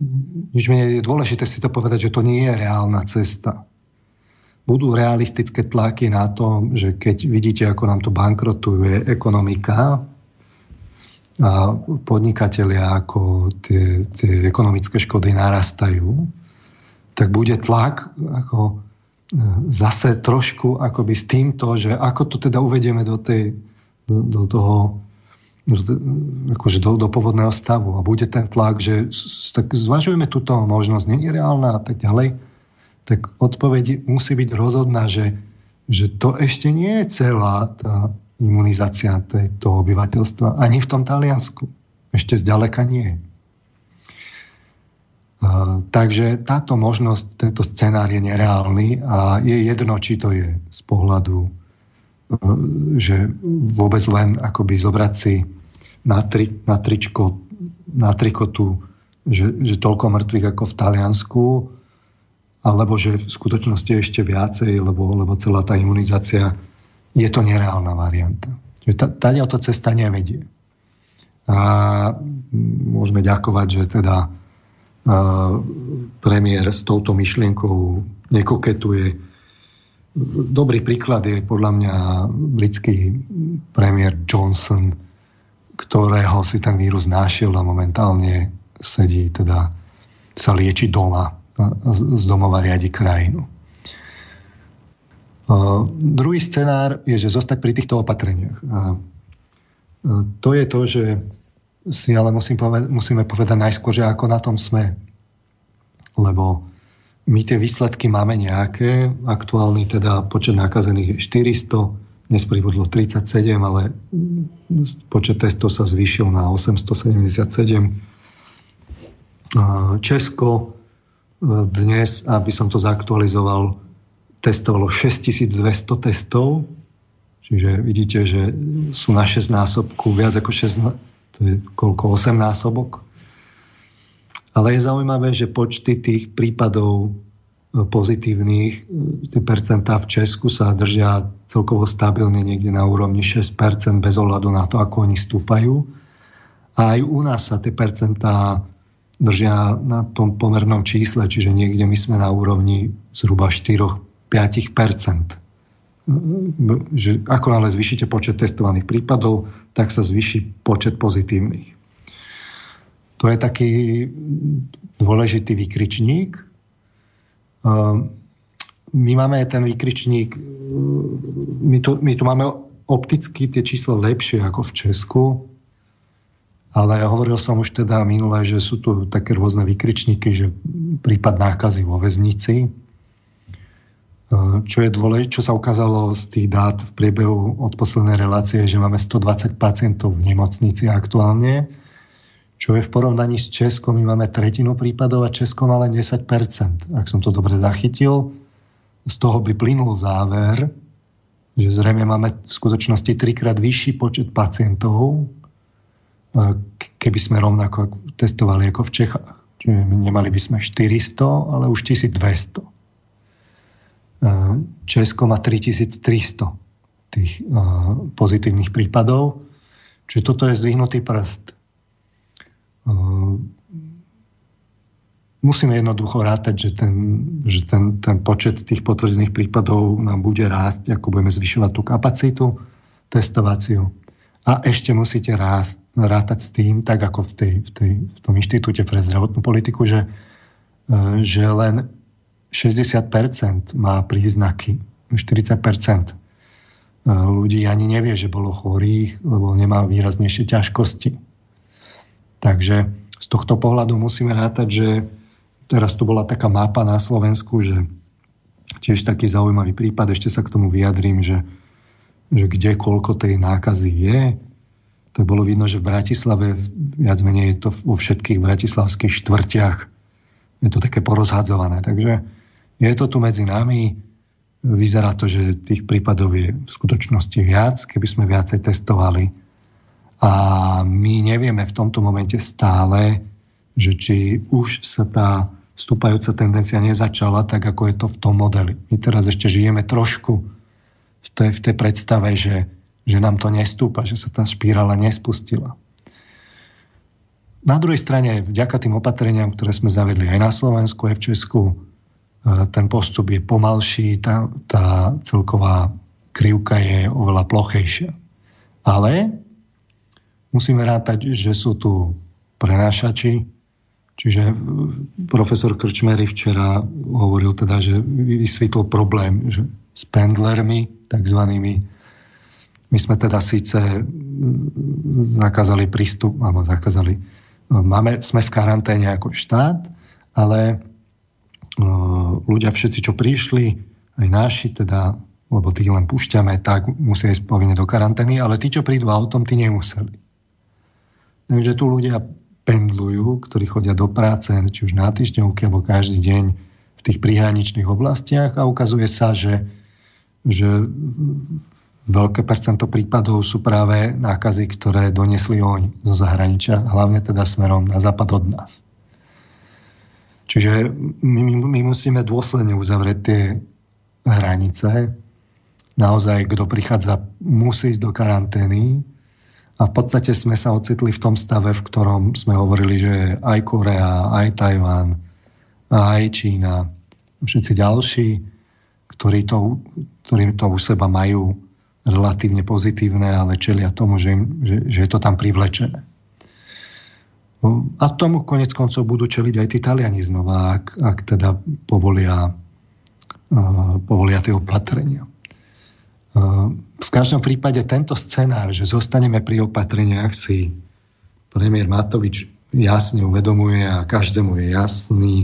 D: nič menej je dôležité si to povedať, že to nie je reálna cesta. Budú realistické tlaky na to, že keď vidíte, ako nám to bankrotuje ekonomika a podnikatelia, ako tie, tie ekonomické škody narastajú, tak bude tlak ako e, zase trošku akoby s týmto, že ako to teda uvedieme do tej do, do toho akože do, do povodného stavu. A bude ten tlak, že tak zvažujeme túto možnosť, není reálna a tak ďalej, tak odpoveď musí byť rozhodná, že, že to ešte nie je celá tá imunizácia toho obyvateľstva. Ani v tom Taliansku. Ešte zďaleka nie. Uh, takže táto možnosť, tento scenár je nereálny a je jedno, či to je z pohľadu že vôbec len akoby zobrať si na, tri, na tričko, na trikotu, že, že toľko mŕtvych ako v Taliansku, alebo že v skutočnosti ešte viacej, lebo, lebo celá tá imunizácia je to nereálna varianta. Tady to cesta nevedie. A môžeme ďakovať, že teda premiér s touto myšlienkou nekoketuje Dobrý príklad je podľa mňa britský premiér Johnson, ktorého si ten vírus nášiel a momentálne sedí, teda sa lieči doma z domova riadi krajinu. Uh, druhý scenár je, že zostať pri týchto opatreniach. A uh, to je to, že si ale musím poved- musíme povedať najskôr, že ako na tom sme. Lebo my tie výsledky máme nejaké. Aktuálny teda počet nakazených je 400, dnes pribudlo 37, ale počet testov sa zvýšil na 877. Česko dnes, aby som to zaktualizoval, testovalo 6200 testov, čiže vidíte, že sú na 6 násobku, viac ako 6, to je koľko, 8 násobok. Ale je zaujímavé, že počty tých prípadov e, pozitívnych, e, tie percentá v Česku sa držia celkovo stabilne niekde na úrovni 6% bez ohľadu na to, ako oni stúpajú. A aj u nás sa tie percentá držia na tom pomernom čísle, čiže niekde my sme na úrovni zhruba 4-5%. Že ako ale zvýšite počet testovaných prípadov, tak sa zvýši počet pozitívnych. To je taký dôležitý vykričník. Ehm, my máme ten vykričník, my tu, my tu máme opticky tie čísla lepšie ako v Česku, ale hovoril som už teda minule, že sú tu také rôzne vykričníky, že prípad nákazy vo väznici, e, čo je dôležité, čo sa ukázalo z tých dát v priebehu od poslednej relácie, že máme 120 pacientov v nemocnici aktuálne, čo je v porovnaní s Českom, my máme tretinu prípadov a Českom ale 10%. Ak som to dobre zachytil, z toho by plynul záver, že zrejme máme v skutočnosti trikrát vyšší počet pacientov, keby sme rovnako testovali ako v Čechách. Čiže nemali by sme 400, ale už 1200. Česko má 3300 tých pozitívnych prípadov. Čiže toto je zdvihnutý prst. Musíme jednoducho rátať, že, ten, že ten, ten počet tých potvrdených prípadov nám bude rásť, ako budeme zvyšovať tú kapacitu testovaciu. A ešte musíte rásť, rátať s tým, tak ako v, tej, v, tej, v tom inštitúte pre zdravotnú politiku, že, e, že len 60% má príznaky, 40% e, ľudí ani nevie, že bolo chorých, lebo nemá výraznejšie ťažkosti. Takže z tohto pohľadu musíme rátať, že teraz tu bola taká mapa na Slovensku, že tiež taký zaujímavý prípad, ešte sa k tomu vyjadrím, že že kde koľko tej nákazy je, tak bolo vidno, že v Bratislave viac menej je to vo všetkých bratislavských štvrtiach. Je to také porozhadzované. Takže je to tu medzi nami. Vyzerá to, že tých prípadov je v skutočnosti viac, keby sme viacej testovali. A my nevieme v tomto momente stále, že či už sa tá stúpajúca tendencia nezačala tak, ako je to v tom modeli. My teraz ešte žijeme trošku v tej, v tej predstave, že, že nám to nestúpa, že sa tá špirála nespustila. Na druhej strane, vďaka tým opatreniam, ktoré sme zavedli aj na Slovensku, aj v Česku, e, ten postup je pomalší, tá, tá celková krivka je oveľa plochejšia. Ale musíme rátať, že sú tu prenášači, čiže profesor Krčmery včera hovoril teda, že vysvetol problém že s pendlermi, takzvanými. My sme teda síce zakázali prístup, alebo zakázali, máme, sme v karanténe ako štát, ale ľudia všetci, čo prišli, aj naši, teda, lebo tých len púšťame, tak musia ísť povinne do karantény, ale tí, čo prídu autom, tí nemuseli. Takže tu ľudia pendlujú, ktorí chodia do práce, či už na týždňovke, alebo každý deň v tých prihraničných oblastiach a ukazuje sa, že že veľké percento prípadov sú práve nákazy, ktoré donesli oni zo zahraničia, hlavne teda smerom na západ od nás. Čiže my, my musíme dôsledne uzavrieť tie hranice. Naozaj, kto prichádza, musí ísť do karantény. A v podstate sme sa ocitli v tom stave, v ktorom sme hovorili, že aj Korea, aj Tajván, aj Čína, všetci ďalší, ktorí to ktorí to u seba majú relatívne pozitívne, ale čelia tomu, že, že, že je to tam privlečené. A tomu konec koncov budú čeliť aj tí Taliani znova, ak, ak teda povolia, uh, povolia tie opatrenia. Uh, v každom prípade tento scenár, že zostaneme pri opatreniach, si premiér Matovič jasne uvedomuje a každému je jasný,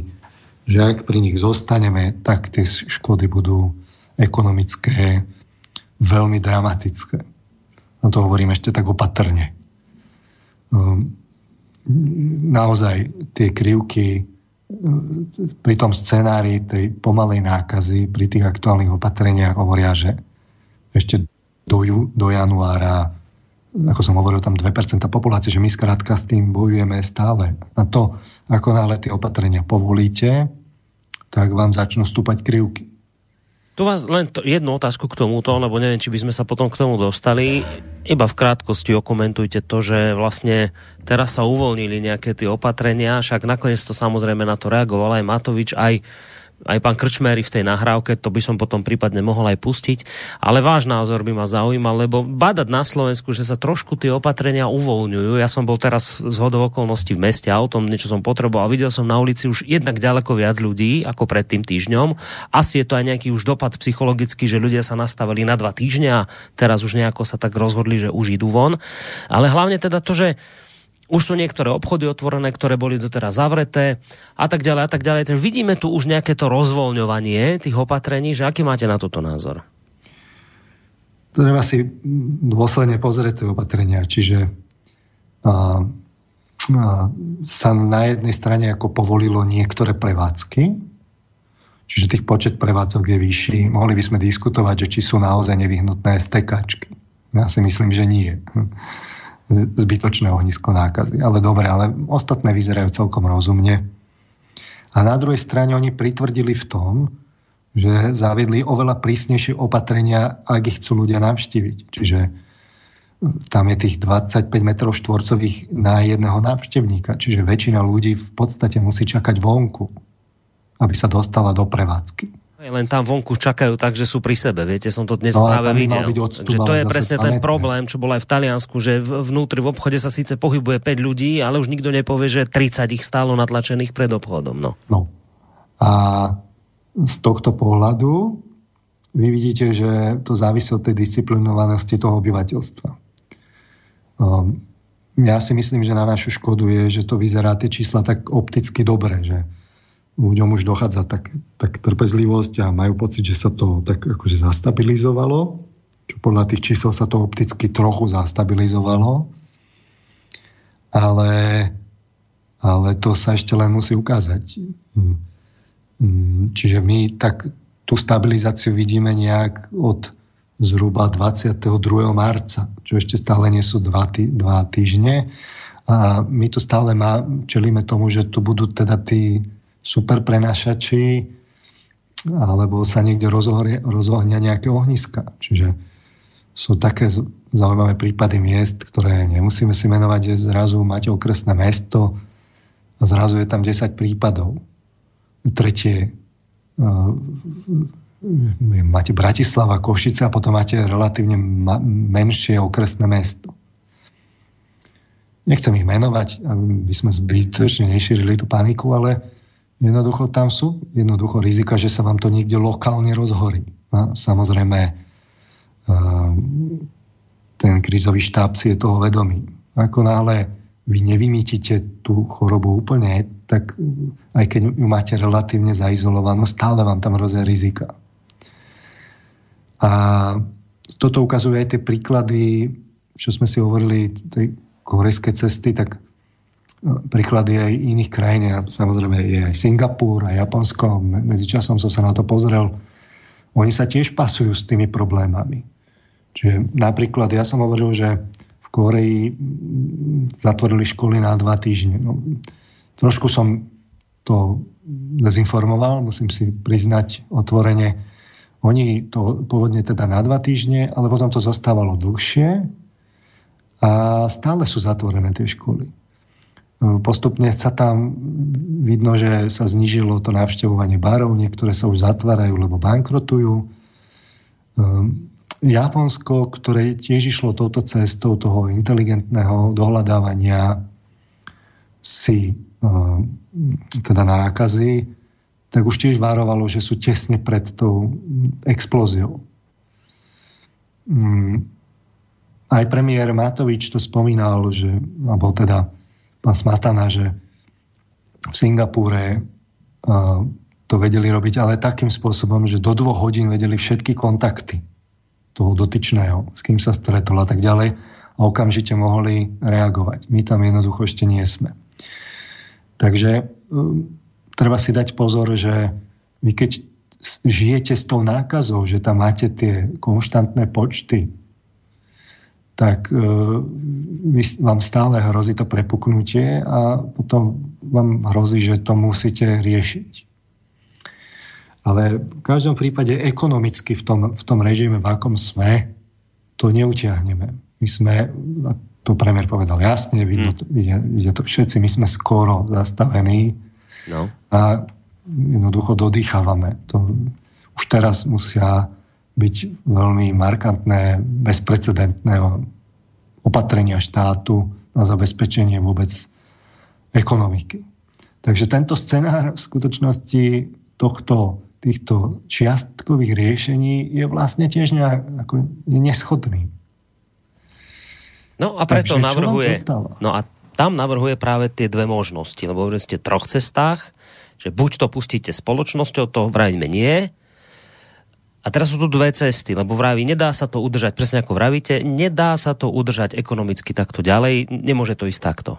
D: že ak pri nich zostaneme, tak tie škody budú ekonomické, veľmi dramatické. A to hovorím ešte tak opatrne. Ehm, naozaj tie krivky pri tom scenári tej pomalej nákazy, pri tých aktuálnych opatreniach hovoria, že ešte do, ju, do januára, ako som hovoril, tam 2% populácie, že my skrátka s tým bojujeme stále. A to, ako náhle tie opatrenia povolíte, tak vám začnú stúpať krivky.
A: Tu vás len to, jednu otázku k tomuto, lebo neviem, či by sme sa potom k tomu dostali. Iba v krátkosti okomentujte to, že vlastne teraz sa uvoľnili nejaké tie opatrenia, však nakoniec to samozrejme na to reagoval aj Matovič, aj aj pán Krčmery v tej nahrávke, to by som potom prípadne mohol aj pustiť. Ale váš názor by ma zaujímal, lebo badať na Slovensku, že sa trošku tie opatrenia uvoľňujú. Ja som bol teraz z hodov okolností v meste tom niečo som potreboval. Videl som na ulici už jednak ďaleko viac ľudí ako pred tým týždňom. Asi je to aj nejaký už dopad psychologický, že ľudia sa nastavili na dva týždňa a teraz už nejako sa tak rozhodli, že už idú von. Ale hlavne teda to, že už sú niektoré obchody otvorené, ktoré boli doteraz zavreté a tak ďalej a tak ďalej. Takže vidíme tu už nejaké to rozvoľňovanie tých opatrení, že aký máte na toto názor?
D: Treba si dôsledne pozrieť tie opatrenia. Čiže a, a, sa na jednej strane ako povolilo niektoré prevádzky, čiže tých počet prevádzok je vyšší. Mohli by sme diskutovať, že či sú naozaj nevyhnutné STKčky. Ja si myslím, že nie zbytočné ohnisko nákazy. Ale dobre, ale ostatné vyzerajú celkom rozumne. A na druhej strane oni pritvrdili v tom, že zaviedli oveľa prísnejšie opatrenia, ak ich chcú ľudia navštíviť. Čiže tam je tých 25 metrov štvorcových na jedného návštevníka. Čiže väčšina ľudí v podstate musí čakať vonku, aby sa dostala do prevádzky
A: len tam vonku čakajú tak, že sú pri sebe. Viete, som to dnes no, práve videl. Že to je presne ten problém, čo bol aj v Taliansku, že vnútri v obchode sa síce pohybuje 5 ľudí, ale už nikto nepovie, že 30 ich stálo natlačených pred obchodom. No.
D: no. A z tohto pohľadu vy vidíte, že to závisí od tej disciplinovanosti toho obyvateľstva. Um, ja si myslím, že na našu škodu je, že to vyzerá tie čísla tak opticky dobre, že ľuďom už dochádza tak, tak trpezlivosť a majú pocit, že sa to tak akože zastabilizovalo, čo podľa tých čísel sa to opticky trochu zastabilizovalo, ale, ale to sa ešte len musí ukázať. Hm. Hm, čiže my tak tú stabilizáciu vidíme nejak od zhruba 22. marca, čo ešte stále nie sú dva, tý, dva týždne. A my tu stále má, čelíme tomu, že tu budú teda tí super prenašači alebo sa niekde rozohnia nejaké ohniska. Čiže sú také zaujímavé prípady miest, ktoré nemusíme si menovať, že zrazu máte okresné mesto a zrazu je tam 10 prípadov. Tretie uh, máte Bratislava, Košice a potom máte relatívne menšie okresné mesto. Nechcem ich menovať, aby sme zbytočne nešírili tú paniku, ale Jednoducho tam sú jednoducho rizika, že sa vám to niekde lokálne rozhorí. A samozrejme, ten krízový štáb si je toho vedomý. Ako náhle vy nevymítite tú chorobu úplne, tak aj keď ju máte relatívne zaizolovanú, stále vám tam hrozia rizika. A toto ukazujú aj tie príklady, čo sme si hovorili, tej korejskej cesty, tak príklady aj iných krajín. Samozrejme je aj Singapur a Japonsko. Medzičasom som sa na to pozrel. Oni sa tiež pasujú s tými problémami. Čiže napríklad ja som hovoril, že v Koreji zatvorili školy na dva týždne. No, trošku som to dezinformoval, musím si priznať otvorene. Oni to pôvodne teda na dva týždne, ale potom to zostávalo dlhšie a stále sú zatvorené tie školy. Postupne sa tam vidno, že sa znižilo to navštevovanie barov, niektoré sa už zatvárajú, lebo bankrotujú. Ehm, Japonsko, ktoré tiež išlo touto cestou toho inteligentného dohľadávania si ehm, teda nákazy, tak už tiež varovalo, že sú tesne pred tou explóziou. Ehm, aj premiér Matovič to spomínal, že, alebo teda pán Smatana, že v Singapúre to vedeli robiť, ale takým spôsobom, že do dvoch hodín vedeli všetky kontakty toho dotyčného, s kým sa stretol a tak ďalej a okamžite mohli reagovať. My tam jednoducho ešte nie sme. Takže um, treba si dať pozor, že vy keď žijete s tou nákazou, že tam máte tie konštantné počty, tak e, vám stále hrozí to prepuknutie a potom vám hrozí, že to musíte riešiť. Ale v každom prípade ekonomicky v tom, v tom režime, v akom sme, to neutiahneme. My sme, to premiér povedal jasne, vidno, hmm. vidia, vidia to všetci, my sme skoro zastavení no. a jednoducho dodýchávame. To, už teraz musia byť veľmi markantné, bezprecedentné opatrenia štátu na zabezpečenie vôbec ekonomiky. Takže tento scenár v skutočnosti tohto, týchto čiastkových riešení je vlastne tiež nejak, ako, je neschodný.
A: No a preto Takže, navrhuje... No a tam navrhuje práve tie dve možnosti, lebo hovorili ste troch cestách, že buď to pustíte spoločnosťou, to vravíme nie, a teraz sú tu dve cesty, lebo vraví, nedá sa to udržať, presne ako vravíte, nedá sa to udržať ekonomicky takto ďalej, nemôže to ísť takto.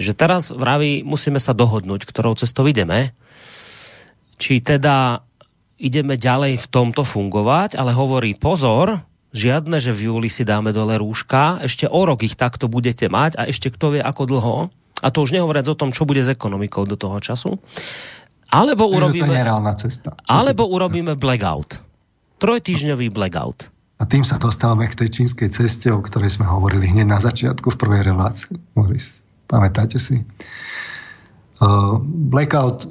A: Že teraz vraví, musíme sa dohodnúť, ktorou cestou ideme. Či teda ideme ďalej v tomto fungovať, ale hovorí pozor, Žiadne, že v júli si dáme dole rúška, ešte o rok ich takto budete mať a ešte kto vie ako dlho. A to už nehovoriac o tom, čo bude s ekonomikou do toho času. Alebo urobíme, alebo urobíme blackout. Trojtýždňový blackout.
D: A tým sa dostávame k tej čínskej ceste, o ktorej sme hovorili hneď na začiatku v prvej relácii. Moris, pamätáte si? Uh, blackout,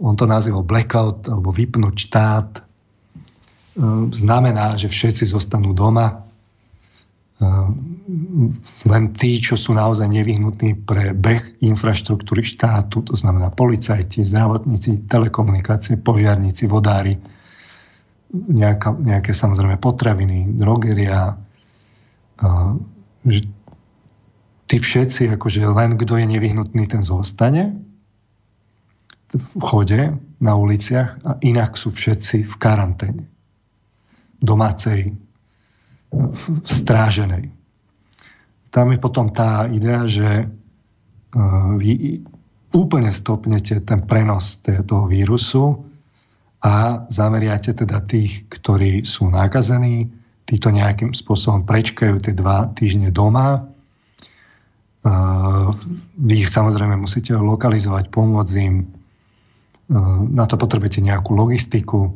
D: on to nazýval blackout, alebo vypnúť štát, Ehm, znamená, že všetci zostanú doma. Ehm, len tí, čo sú naozaj nevyhnutní pre beh infraštruktúry štátu, to znamená policajti, zdravotníci, telekomunikácie, požiarníci, vodári, nejaká, nejaké samozrejme potraviny, drogeria, že tí všetci, akože len kto je nevyhnutný, ten zostane v chode na uliciach a inak sú všetci v karanténe domácej stráženej. Tam je potom tá idea, že e, vy úplne stopnete ten prenos toho vírusu a zameriate teda tých, ktorí sú nakazení, títo nejakým spôsobom prečkajú tie dva týždne doma. Vy ich samozrejme musíte lokalizovať, pomôcť im. Na to potrebujete nejakú logistiku,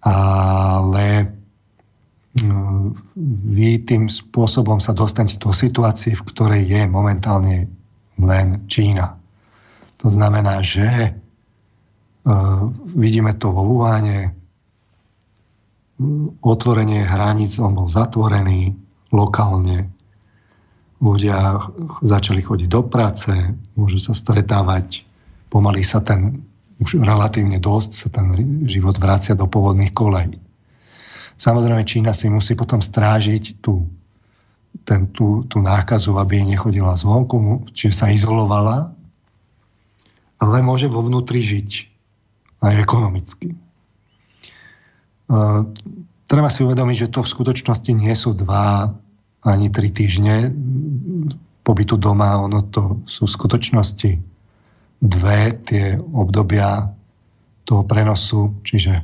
D: ale no, vy tým spôsobom sa dostanete do situácie, v ktorej je momentálne len Čína. To znamená, že vidíme to vo Wuhane, otvorenie hraníc, on bol zatvorený lokálne, ľudia začali chodiť do práce, môžu sa stretávať, pomaly sa ten už relatívne dosť sa ten život vracia do pôvodných kolej. Samozrejme, Čína si musí potom strážiť tú, ten, tú, tú nákazu, aby nechodila zvonku, čiže sa izolovala, ale môže vo vnútri žiť aj ekonomicky. Treba si uvedomiť, že to v skutočnosti nie sú dva ani tri týždne pobytu doma, ono to sú v skutočnosti dve tie obdobia toho prenosu, čiže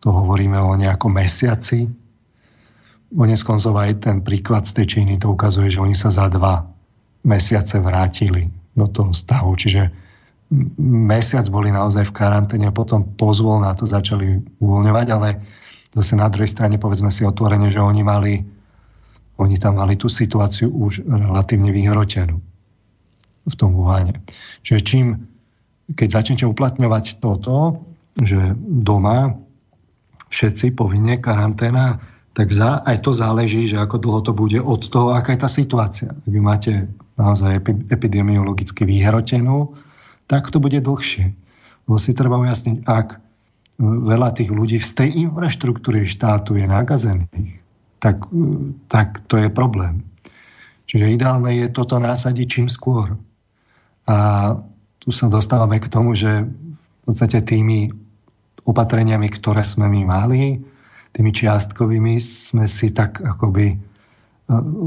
D: to hovoríme o nejakom mesiaci. Konec koncov aj ten príklad z tej Číny to ukazuje, že oni sa za dva mesiace vrátili do toho stavu. Čiže mesiac boli naozaj v karanténe a potom pozvol na to začali uvoľňovať, ale zase na druhej strane povedzme si otvorene, že oni mali oni tam mali tú situáciu už relatívne vyhrotenú v tom Wuhane. Čiže čím, keď začnete uplatňovať toto, že doma všetci povinne karanténa, tak za, aj to záleží, že ako dlho to bude od toho, aká je tá situácia. Ak vy máte naozaj epidemiologicky vyhrotenú, tak to bude dlhšie. Lebo si treba ujasniť, ak veľa tých ľudí z tej infraštruktúry štátu je nakazených, tak, tak to je problém. Čiže ideálne je toto násadiť čím skôr. A tu sa dostávame k tomu, že v podstate tými opatreniami, ktoré sme my mali, tými čiastkovými, sme si tak akoby e,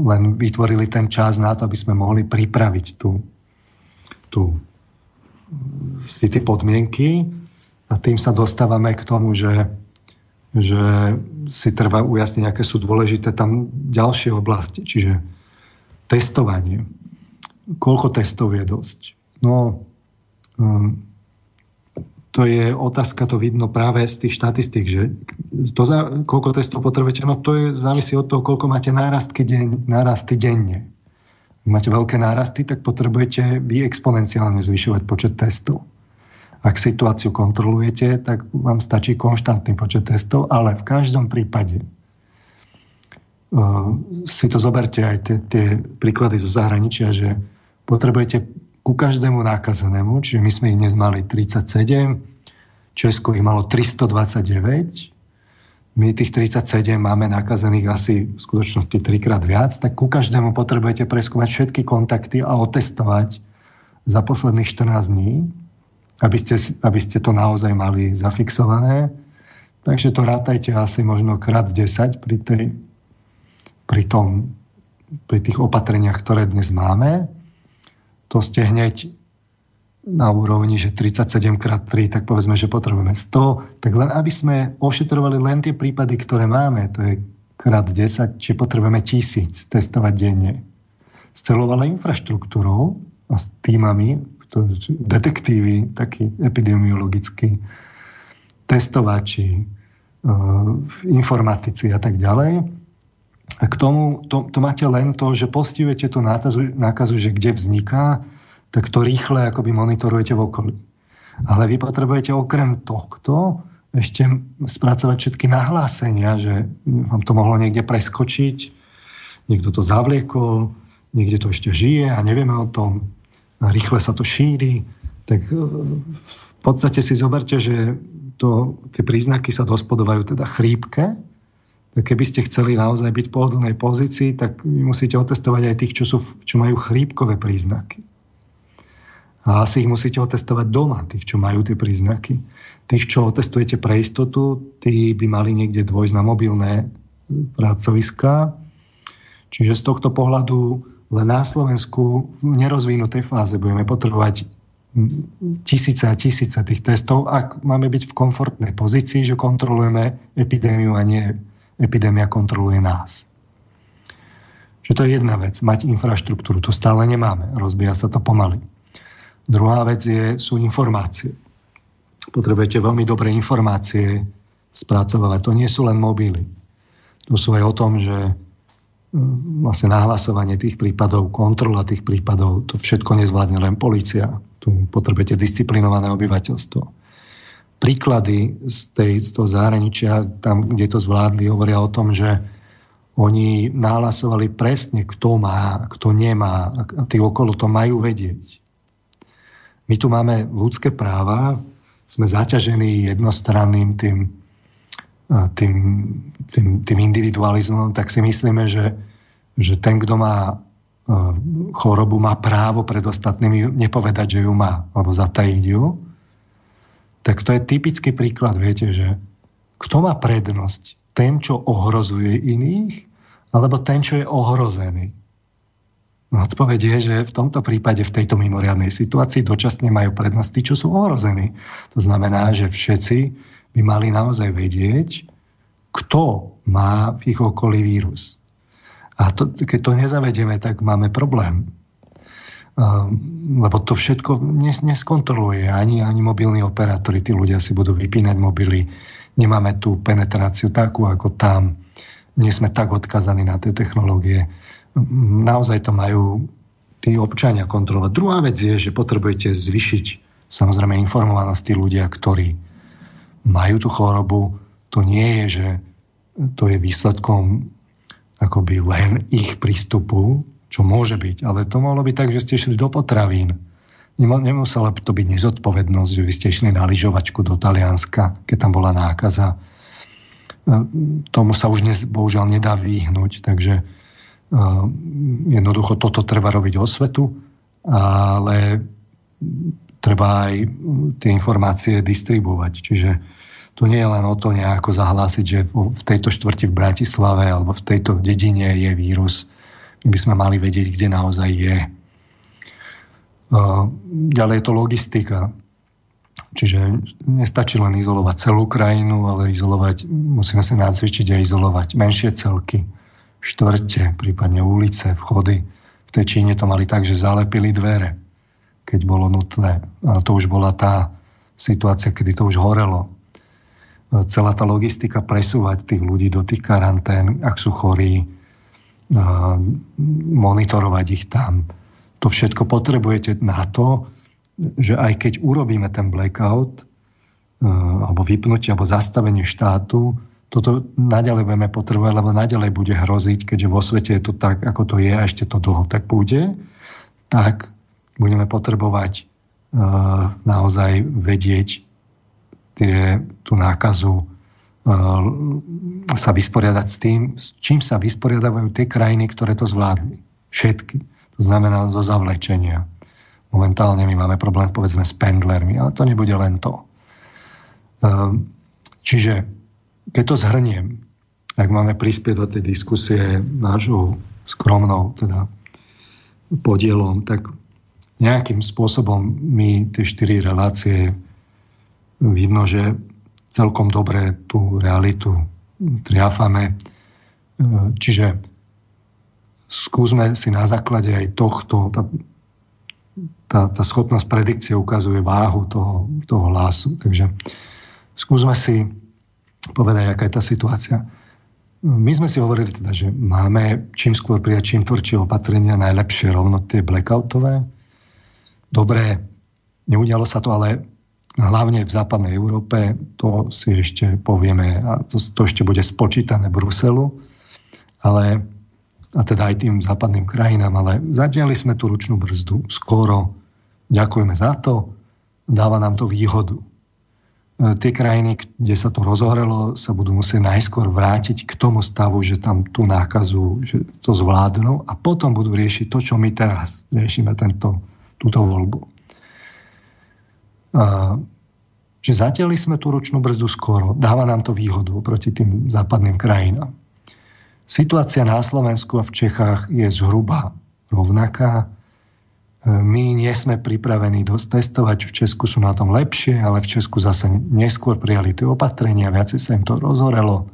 D: len vytvorili ten čas na to, aby sme mohli pripraviť tú, tú si tie podmienky a tým sa dostávame k tomu, že, že si treba ujasniť, aké sú dôležité tam ďalšie oblasti. Čiže testovanie. Koľko testov je dosť? No, um, to je otázka, to vidno práve z tých štatistík, že to za, koľko testov potrebujete, no to je, závisí od toho, koľko máte nárastky, deň, nárasty denne. Máte veľké nárasty, tak potrebujete vy exponenciálne zvyšovať počet testov. Ak situáciu kontrolujete, tak vám stačí konštantný počet testov, ale v každom prípade uh, si to zoberte aj tie, tie príklady zo zahraničia, že potrebujete ku každému nákazenému, čiže my sme ich dnes mali 37, Česko ich malo 329, my tých 37 máme nakazených asi v skutočnosti trikrát viac, tak ku každému potrebujete preskúmať všetky kontakty a otestovať za posledných 14 dní aby ste, aby ste to naozaj mali zafixované. Takže to rátajte asi možno krát 10 pri, tej, pri, tom, pri tých opatreniach, ktoré dnes máme. To ste hneď na úrovni, že 37 krát 3, tak povedzme, že potrebujeme 100. Tak len aby sme ošetrovali len tie prípady, ktoré máme, to je krát 10, či potrebujeme tisíc testovať denne. S celou ale infraštruktúrou a s týmami, detektívy, takí epidemiologickí, testovači, e, informatici a tak ďalej. A k tomu to, to máte len to, že postihujete tú nákazu, nákazu, že kde vzniká, tak to rýchle akoby monitorujete v okolí. Ale vy potrebujete okrem tohto ešte spracovať všetky nahlásenia, že vám to mohlo niekde preskočiť, niekto to zavliekol, niekde to ešte žije a nevieme o tom rýchle sa to šíri, tak e, v podstate si zoberte, že to, tie príznaky sa dospodovajú teda chrípke, tak keby ste chceli naozaj byť v pohodlnej pozícii, tak vy musíte otestovať aj tých, čo, sú, čo majú chrípkové príznaky. A asi ich musíte otestovať doma, tých, čo majú tie príznaky. Tých, čo otestujete pre istotu, tí by mali niekde dvojsť na mobilné pracoviská. Čiže z tohto pohľadu len na Slovensku v nerozvinutej fáze budeme potrebovať tisíce a tisíce tých testov, ak máme byť v komfortnej pozícii, že kontrolujeme epidémiu a nie epidémia kontroluje nás. Čiže to je jedna vec, mať infraštruktúru. To stále nemáme, rozbíja sa to pomaly. Druhá vec je, sú informácie. Potrebujete veľmi dobré informácie spracovať. To nie sú len mobily. To sú aj o tom, že vlastne nahlasovanie tých prípadov, kontrola tých prípadov, to všetko nezvládne len policia. Tu potrebujete disciplinované obyvateľstvo. Príklady z, tej, z toho zahraničia, tam, kde to zvládli, hovoria o tom, že oni nahlasovali presne, kto má, kto nemá a tí okolo to majú vedieť. My tu máme ľudské práva, sme zaťažení jednostranným tým tým, tým, tým individualizmom, tak si myslíme, že, že ten, kto má chorobu, má právo pred ostatnými nepovedať, že ju má, alebo zatajiť ju. Tak to je typický príklad, viete, že kto má prednosť? Ten, čo ohrozuje iných, alebo ten, čo je ohrozený? Odpoveď je, že v tomto prípade, v tejto mimoriadnej situácii dočasne majú prednosť tí, čo sú ohrození. To znamená, že všetci by mali naozaj vedieť, kto má v ich okolí vírus. A to, keď to nezavedieme, tak máme problém. Um, lebo to všetko nes, neskontroluje ani, ani mobilní operátori. Tí ľudia si budú vypínať mobily. Nemáme tú penetráciu takú ako tam. Nie sme tak odkazaní na tie technológie. Naozaj to majú tí občania kontrolovať. Druhá vec je, že potrebujete zvyšiť samozrejme informovanosť tí ľudia, ktorí majú tú chorobu, to nie je, že to je výsledkom akoby len ich prístupu, čo môže byť, ale to mohlo byť tak, že ste šli do potravín. Nemusela to byť nezodpovednosť, že vy ste išli na lyžovačku do Talianska, keď tam bola nákaza. Tomu sa už dnes, bohužiaľ nedá vyhnúť, takže jednoducho toto treba robiť osvetu, ale treba aj tie informácie distribuovať. Čiže to nie je len o to nejako zahlásiť, že v tejto štvrti v Bratislave alebo v tejto dedine je vírus. My by sme mali vedieť, kde naozaj je. Ďalej je to logistika. Čiže nestačí len izolovať celú krajinu, ale izolovať, musíme sa nacvičiť a izolovať menšie celky, štvrte, prípadne ulice, vchody. V tej Číne to mali tak, že zalepili dvere, keď bolo nutné. A to už bola tá situácia, kedy to už horelo. Celá tá logistika presúvať tých ľudí do tých karantén, ak sú chorí, monitorovať ich tam. To všetko potrebujete na to, že aj keď urobíme ten blackout, e, alebo vypnutie, alebo zastavenie štátu, toto naďalej budeme potrebovať, lebo naďalej bude hroziť, keďže vo svete je to tak, ako to je a ešte to dlho tak bude, tak budeme potrebovať uh, naozaj vedieť tie, tú nákazu uh, sa vysporiadať s tým, s čím sa vysporiadajú tie krajiny, ktoré to zvládli. Všetky. To znamená zo zavlečenia. Momentálne my máme problém povedzme s pendlermi, ale to nebude len to. Ehm, čiže keď to zhrniem, ak máme prispieť do tej diskusie nášho skromnou teda podielom, tak nejakým spôsobom my tie štyri relácie vidno, že celkom dobre tú realitu triafame. Ehm, čiže skúsme si na základe aj tohto, tá, tá schopnosť predikcie ukazuje váhu toho, toho hlasu. Takže skúsme si povedať, aká je tá situácia. My sme si hovorili teda, že máme čím skôr prijať čím tvrdšie opatrenia, najlepšie rovno tie blackoutové. Dobre, neudialo sa to, ale hlavne v západnej Európe, to si ešte povieme a to, to ešte bude spočítané Bruselu, ale a teda aj tým západným krajinám, ale zatiaľ sme tú ručnú brzdu skoro. Ďakujeme za to, dáva nám to výhodu. E, tie krajiny, kde sa to rozohrelo, sa budú musieť najskôr vrátiť k tomu stavu, že tam tú nákazu že to zvládnu a potom budú riešiť to, čo my teraz riešime, tento, túto voľbu. A, že zatiaľ sme tú ručnú brzdu skoro. Dáva nám to výhodu proti tým západným krajinám. Situácia na Slovensku a v Čechách je zhruba rovnaká. My nie sme pripravení dosť testovať, v Česku sú na tom lepšie, ale v Česku zase neskôr prijali tie opatrenia, viacej sa im to rozhorelo.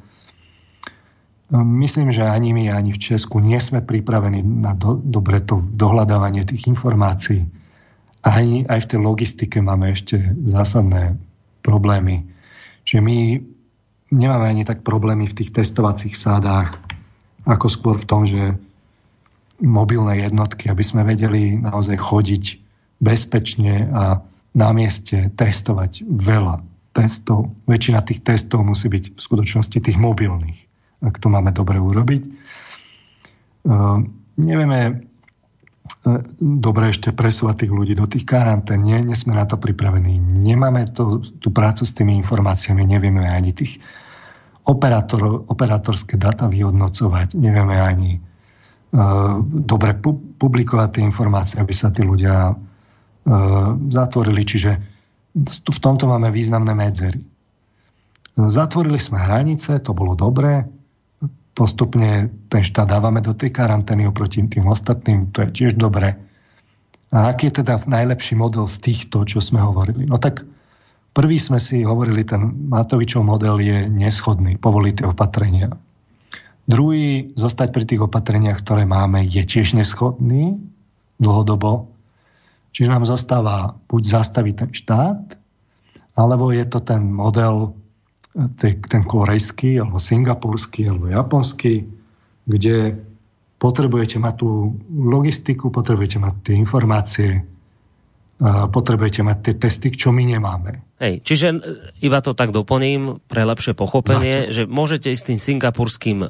D: Myslím, že ani my, ani v Česku nie sme pripravení na do, dobre to dohľadávanie tých informácií. Ani aj v tej logistike máme ešte zásadné problémy. Čiže my nemáme ani tak problémy v tých testovacích sádách, ako skôr v tom, že mobilné jednotky, aby sme vedeli naozaj chodiť bezpečne a na mieste testovať veľa testov. Väčšina tých testov musí byť v skutočnosti tých mobilných, ak to máme dobre urobiť. Uh, nevieme uh, dobre ešte presúvať tých ľudí do tých karantén. Nie, nie sme na to pripravení. Nemáme to, tú prácu s tými informáciami, nevieme ani tých operátor, operátorské data vyhodnocovať. Nevieme ani dobre pu- publikovať tie informácie, aby sa tí ľudia uh, zatvorili. Čiže v tomto máme významné medzery. Zatvorili sme hranice, to bolo dobré. Postupne ten štát dávame do tej karantény oproti tým ostatným, to je tiež dobré. A aký je teda najlepší model z týchto, čo sme hovorili? No tak Prvý sme si hovorili, ten Matovičov model je neschodný, povoliť tie opatrenia. Druhý, zostať pri tých opatreniach, ktoré máme, je tiež neschodný dlhodobo. Čiže nám zostáva buď zastaviť ten štát, alebo je to ten model, ten korejský, alebo singapurský, alebo japonský, kde potrebujete mať tú logistiku, potrebujete mať tie informácie, potrebujete mať tie testy, čo my nemáme.
A: Hej, čiže e, iba to tak doplním pre lepšie pochopenie, Zatiaľ. že môžete ísť tým singapurským e,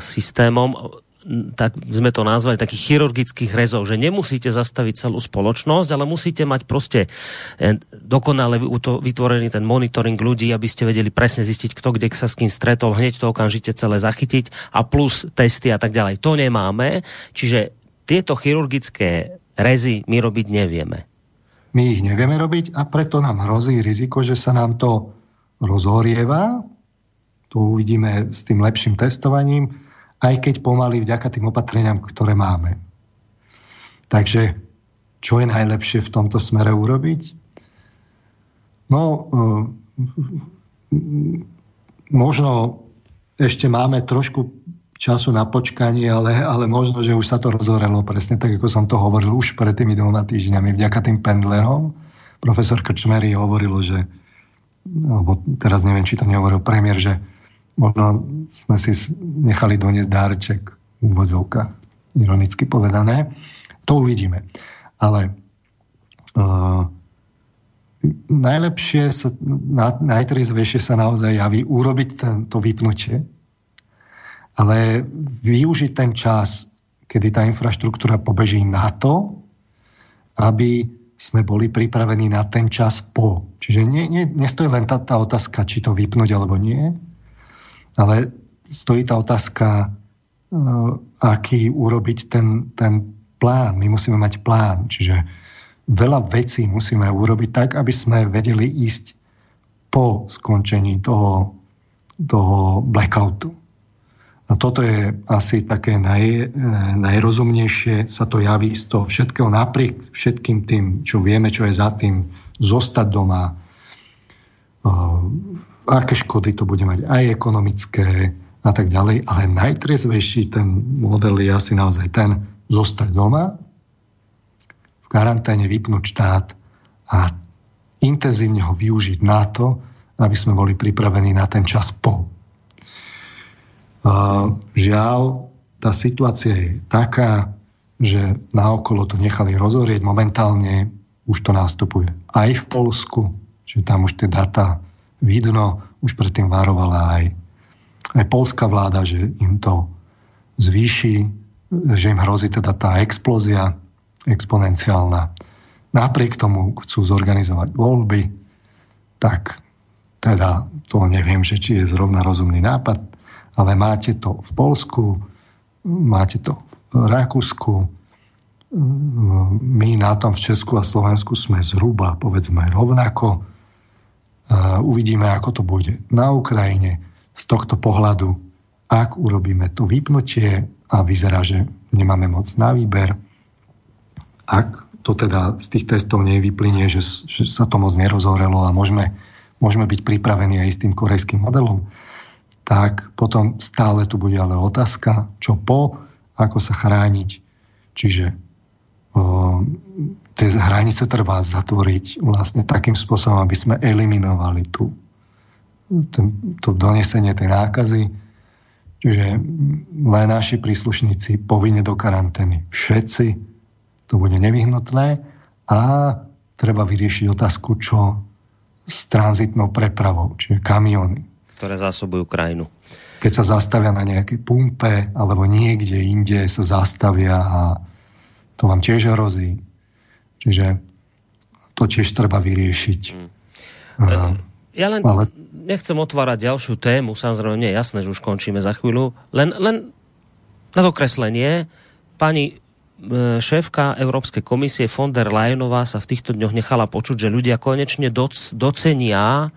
A: systémom, tak sme to nazvali takých chirurgických rezov, že nemusíte zastaviť celú spoločnosť, ale musíte mať proste e, dokonale vytvorený ten monitoring ľudí, aby ste vedeli presne zistiť, kto kde sa s kým stretol, hneď to okamžite celé zachytiť a plus testy a tak ďalej. To nemáme, čiže tieto chirurgické rezy my robiť nevieme.
D: My ich nevieme robiť a preto nám hrozí riziko, že sa nám to rozhorieva. Tu uvidíme s tým lepším testovaním, aj keď pomaly vďaka tým opatreniam, ktoré máme. Takže čo je najlepšie v tomto smere urobiť? No, možno ešte máme trošku času na počkanie, ale, ale možno, že už sa to rozhorelo presne tak, ako som to hovoril už pred tými dvoma týždňami vďaka tým pendlerom. Profesor Krčmery hovoril, že alebo teraz neviem, či to nehovoril premiér, že možno sme si nechali doniesť dárček v úvodzovkách, ironicky povedané. To uvidíme. Ale uh, najlepšie, sa, na, najtriezvejšie sa naozaj javí urobiť to vypnutie, ale využiť ten čas, kedy tá infraštruktúra pobeží na to, aby sme boli pripravení na ten čas po. Čiže nie, nie, nestojí len tá, tá otázka, či to vypnúť alebo nie, ale stojí tá otázka, uh, aký urobiť ten, ten plán. My musíme mať plán, čiže veľa vecí musíme urobiť tak, aby sme vedeli ísť po skončení toho, toho blackoutu. A toto je asi také naj, e, najrozumnejšie, sa to javí z toho všetkého, napriek všetkým tým, čo vieme, čo je za tým, zostať doma, uh, aké škody to bude mať, aj ekonomické a tak ďalej, ale najtriezvejší ten model je asi naozaj ten, zostať doma, v karanténe vypnúť štát a intenzívne ho využiť na to, aby sme boli pripravení na ten čas po. Žiaľ, tá situácia je taká, že naokolo to nechali rozorieť. Momentálne už to nastupuje aj v Polsku, čiže tam už tie data vidno, už predtým varovala aj, aj polská vláda, že im to zvýši, že im hrozí teda tá explózia exponenciálna. Napriek tomu chcú zorganizovať voľby, tak teda to neviem, že či je zrovna rozumný nápad ale máte to v Polsku, máte to v Rakúsku, my na tom v Česku a Slovensku sme zhruba, povedzme, rovnako. Uvidíme, ako to bude na Ukrajine. Z tohto pohľadu, ak urobíme to vypnutie a vyzerá, že nemáme moc na výber, ak to teda z tých testov nevyplynie, že, že sa to moc nerozhorelo a môžeme, môžeme byť pripravení aj s tým korejským modelom, tak potom stále tu bude ale otázka, čo po, ako sa chrániť. Čiže tie hranice treba zatvoriť vlastne takým spôsobom, aby sme eliminovali tu ten, to donesenie tej nákazy. Čiže len naši príslušníci povinne do karantény. Všetci. To bude nevyhnutné. A treba vyriešiť otázku, čo s tranzitnou prepravou, čiže kamiony
A: ktoré zásobujú krajinu.
D: Keď sa zastavia na nejakej pumpe alebo niekde inde sa zastavia a to vám tiež hrozí. Čiže to tiež treba vyriešiť.
A: Mm. Ja len ale... nechcem otvárať ďalšiu tému, samozrejme nie je jasné, že už končíme za chvíľu, len, len na dokreslenie, pani e, šéfka Európskej komisie von der Leyenová sa v týchto dňoch nechala počuť, že ľudia konečne doc, docenia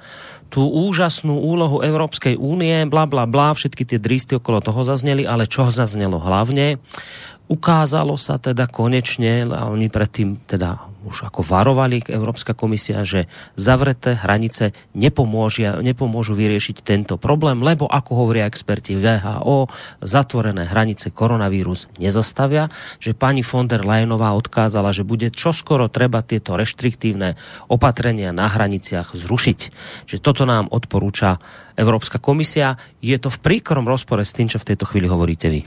A: tú úžasnú úlohu Európskej únie, bla bla bla, všetky tie dristy okolo toho zazneli, ale čo zaznelo hlavne? Ukázalo sa teda konečne, a oni predtým teda už ako varovali Európska komisia, že zavreté hranice nepomôžia, nepomôžu vyriešiť tento problém, lebo ako hovoria experti VHO, zatvorené hranice koronavírus nezastavia, že pani von der Leyenová odkázala, že bude čoskoro treba tieto reštriktívne opatrenia na hraniciach zrušiť. Že toto nám odporúča Európska komisia. Je to v príkrom rozpore s tým, čo v tejto chvíli hovoríte vy.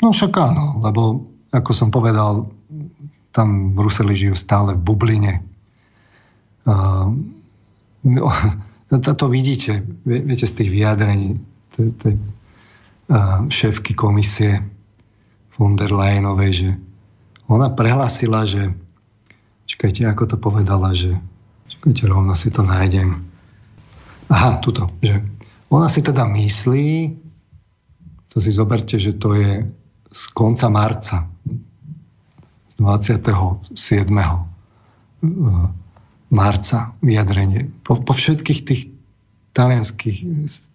D: No však áno, lebo ako som povedal, tam Bruseli žijú stále v bubline. Uh, no, to vidíte, viete z tých vyjadrení tej uh, šéfky komisie von der Leyenovej, že ona prehlasila, že čakajte, ako to povedala, že čakajte, rovno si to nájdem. Aha, tuto, že ona si teda myslí, to si zoberte, že to je z konca marca, 27. marca vyjadrenie. Po, po všetkých tých talianských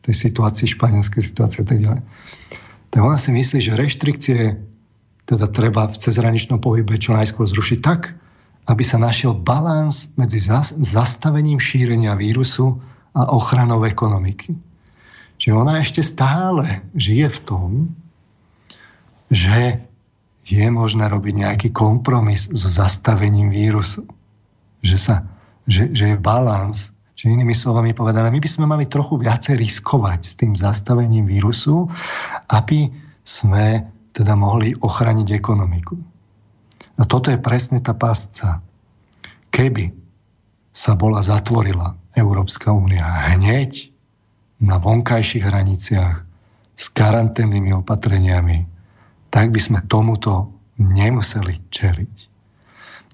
D: tej situácii, španielskej situácii a tak ďalej. Tak ona si myslí, že reštrikcie teda treba v cezhraničnom pohybe čo najskôr zrušiť tak, aby sa našiel balans medzi zastavením šírenia vírusu a ochranou ekonomiky. Že ona ešte stále žije v tom, že je možné robiť nejaký kompromis so zastavením vírusu. Že, sa, že, že je balans. Že inými slovami povedané, my by sme mali trochu viacej riskovať s tým zastavením vírusu, aby sme teda mohli ochraniť ekonomiku. A toto je presne tá pásca. Keby sa bola zatvorila Európska únia hneď na vonkajších hraniciach s karanténnymi opatreniami, tak by sme tomuto nemuseli čeliť.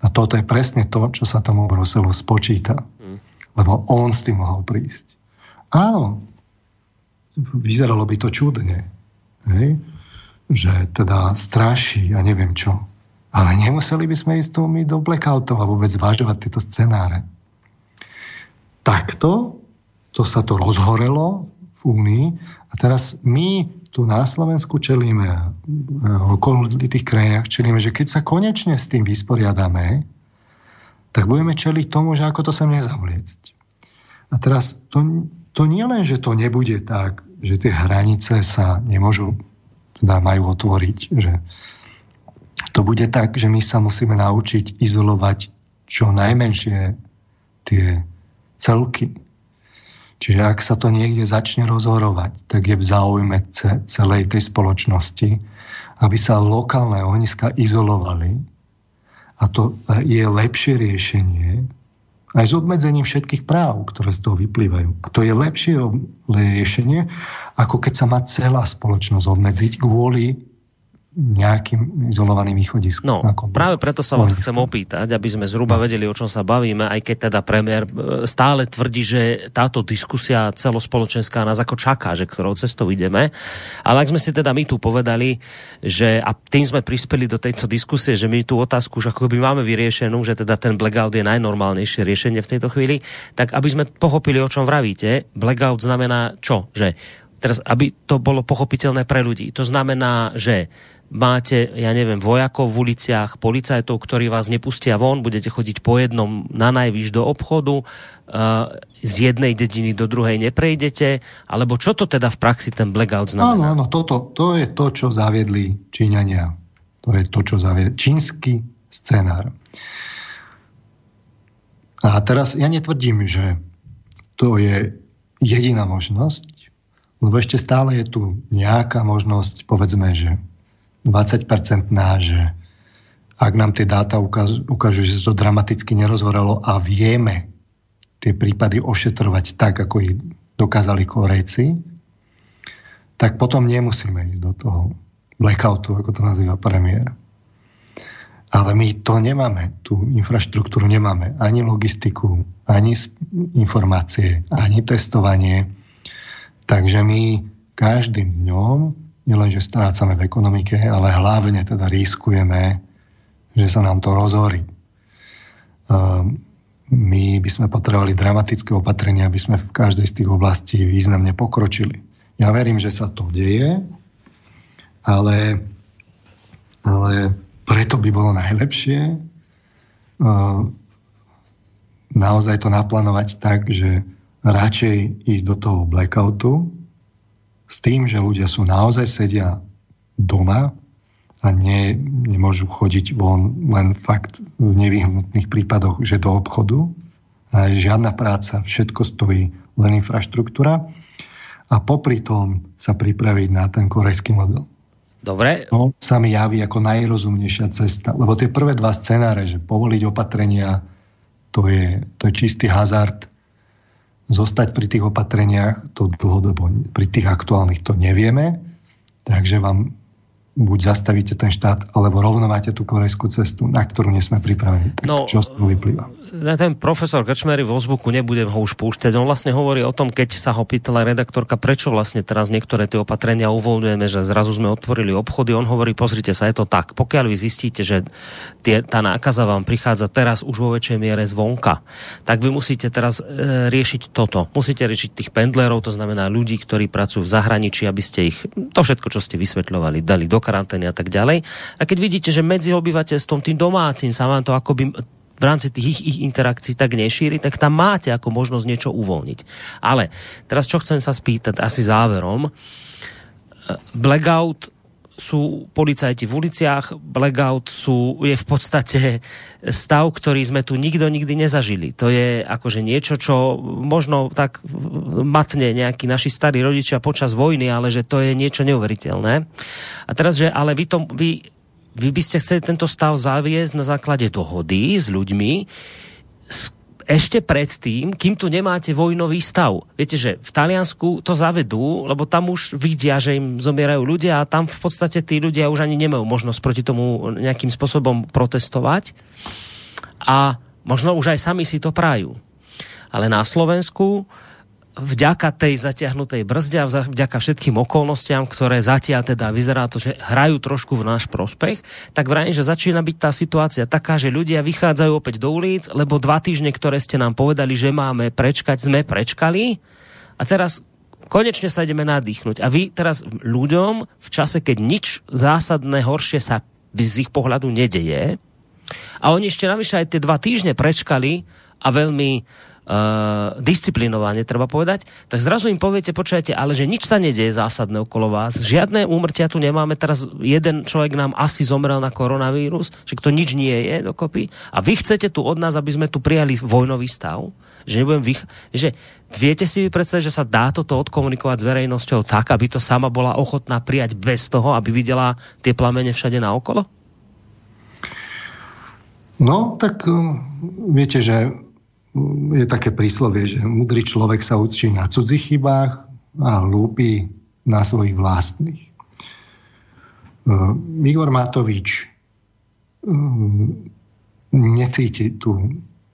D: A toto je presne to, čo sa tomu Bruselu spočíta. Mm. Lebo on s tým mohol prísť. Áno, vyzeralo by to čudne. Hej? Že teda straší a neviem čo. Ale nemuseli by sme ísť my do blackoutov a vôbec zvážovať tieto scenáre. Takto to sa to rozhorelo v Únii a teraz my tu na Slovensku čelíme, v okolitých krajinách čelíme, že keď sa konečne s tým vysporiadame, tak budeme čeliť tomu, že ako to sem nezavliecť. A teraz to, to nie len, že to nebude tak, že tie hranice sa nemôžu, teda majú otvoriť, že to bude tak, že my sa musíme naučiť izolovať čo najmenšie tie celky Čiže ak sa to niekde začne rozhorovať, tak je v záujme celej tej spoločnosti, aby sa lokálne ohniska izolovali. A to je lepšie riešenie, aj s obmedzením všetkých práv, ktoré z toho vyplývajú. To je lepšie riešenie, ako keď sa má celá spoločnosť obmedziť kvôli nejakým izolovaným východiskom.
A: No, ako práve preto sa vás chcem opýtať, aby sme zhruba vedeli, o čom sa bavíme, aj keď teda premiér e, stále tvrdí, že táto diskusia celospoločenská nás ako čaká, že ktorou cestou ideme. Ale ak sme si teda my tu povedali, že a tým sme prispeli do tejto diskusie, že my tú otázku už ako by máme vyriešenú, že teda ten blackout je najnormálnejšie riešenie v tejto chvíli, tak aby sme pochopili, o čom vravíte, blackout znamená čo? Že teraz, aby to bolo pochopiteľné pre ľudí. To znamená, že máte, ja neviem, vojakov v uliciach, policajtov, ktorí vás nepustia von, budete chodiť po jednom na najvyš do obchodu, uh, z jednej dediny do druhej neprejdete, alebo čo to teda v praxi ten blackout znamená?
D: Áno, áno, toto, to je to, čo zaviedli Číňania. To je to, čo zaviedli. Čínsky scenár. A teraz ja netvrdím, že to je jediná možnosť, lebo ešte stále je tu nejaká možnosť, povedzme, že 20-percentná, že ak nám tie dáta ukážu, ukážu, že sa to dramaticky nerozhoralo a vieme tie prípady ošetrovať tak, ako ich dokázali Korejci, tak potom nemusíme ísť do toho blackoutu, ako to nazýva premiér. Ale my to nemáme, tú infraštruktúru nemáme, ani logistiku, ani informácie, ani testovanie. Takže my každým dňom nielenže strácame v ekonomike, ale hlavne teda riskujeme, že sa nám to rozhorí. Ehm, my by sme potrebovali dramatické opatrenia, aby sme v každej z tých oblastí významne pokročili. Ja verím, že sa to deje, ale, ale preto by bolo najlepšie ehm, naozaj to naplánovať tak, že radšej ísť do toho blackoutu, s tým, že ľudia sú naozaj sedia doma a ne, nemôžu chodiť von len fakt v nevyhnutných prípadoch, že do obchodu. A žiadna práca, všetko stojí, len infraštruktúra. A popri tom sa pripraviť na ten korejský model.
A: Dobre.
D: To sa mi javí ako najrozumnejšia cesta. Lebo tie prvé dva scenáre, že povoliť opatrenia, to je, to je čistý hazard zostať pri tých opatreniach, to dlhodobo pri tých aktuálnych to nevieme, takže vám buď zastavíte ten štát, alebo rovno máte tú korejskú cestu, na ktorú nie sme pripravení. Tak no, čo z toho vyplýva?
A: Ten profesor Kačmery v Ozbuku, nebudem ho už púšťať, on vlastne hovorí o tom, keď sa ho pýtala redaktorka, prečo vlastne teraz niektoré tie opatrenia uvoľňujeme, že zrazu sme otvorili obchody, on hovorí, pozrite sa, je to tak. Pokiaľ vy zistíte, že tie, tá nákaza vám prichádza teraz už vo väčšej miere zvonka, tak vy musíte teraz e, riešiť toto. Musíte riešiť tých pendlerov, to znamená ľudí, ktorí pracujú v zahraničí, aby ste ich, to všetko, čo ste vysvetľovali, dali do karantény a tak ďalej. A keď vidíte, že medzi obyvateľstvom tým domácim sa vám to akoby v rámci tých ich, ich interakcií tak nešíri, tak tam máte ako možnosť niečo uvoľniť. Ale teraz čo chcem sa spýtať asi záverom. Blackout sú policajti v uliciach, blackout sú, je v podstate stav, ktorý sme tu nikto nikdy nezažili. To je akože niečo, čo možno tak matne nejakí naši starí rodičia počas vojny, ale že to je niečo neuveriteľné. A teraz, že ale vy, to, vy, vy by ste chceli tento stav zaviesť na základe dohody s ľuďmi, ešte predtým, kým tu nemáte vojnový stav. Viete, že v Taliansku to zavedú, lebo tam už vidia, že im zomierajú ľudia a tam v podstate tí ľudia už ani nemajú možnosť proti tomu nejakým spôsobom protestovať. A možno už aj sami si to prajú. Ale na Slovensku vďaka tej zatiahnutej brzde a vďaka všetkým okolnostiam, ktoré zatiaľ teda vyzerá to, že hrajú trošku v náš prospech, tak vrajím, že začína byť tá situácia taká, že ľudia vychádzajú opäť do ulic, lebo dva týždne, ktoré ste nám povedali, že máme prečkať, sme prečkali a teraz konečne sa ideme nadýchnuť. A vy teraz ľuďom v čase, keď nič zásadné horšie sa z ich pohľadu nedeje, a oni ešte navyše aj tie dva týždne prečkali a veľmi disciplinovane, treba povedať, tak zrazu im poviete, počujete, ale že nič sa nedieje zásadné okolo vás, žiadne úmrtia tu nemáme, teraz jeden človek nám asi zomrel na koronavírus, že to nič nie je dokopy a vy chcete tu od nás, aby sme tu prijali vojnový stav, že nebudem vych... že viete si vy predstaviť, že sa dá toto odkomunikovať s verejnosťou tak, aby to sama bola ochotná prijať bez toho, aby videla tie plamene všade naokolo?
D: No, tak um, viete, že je také príslovie, že mudrý človek sa učí na cudzích chybách a hlúpy na svojich vlastných. Uh, Igor Matovič um, necíti tú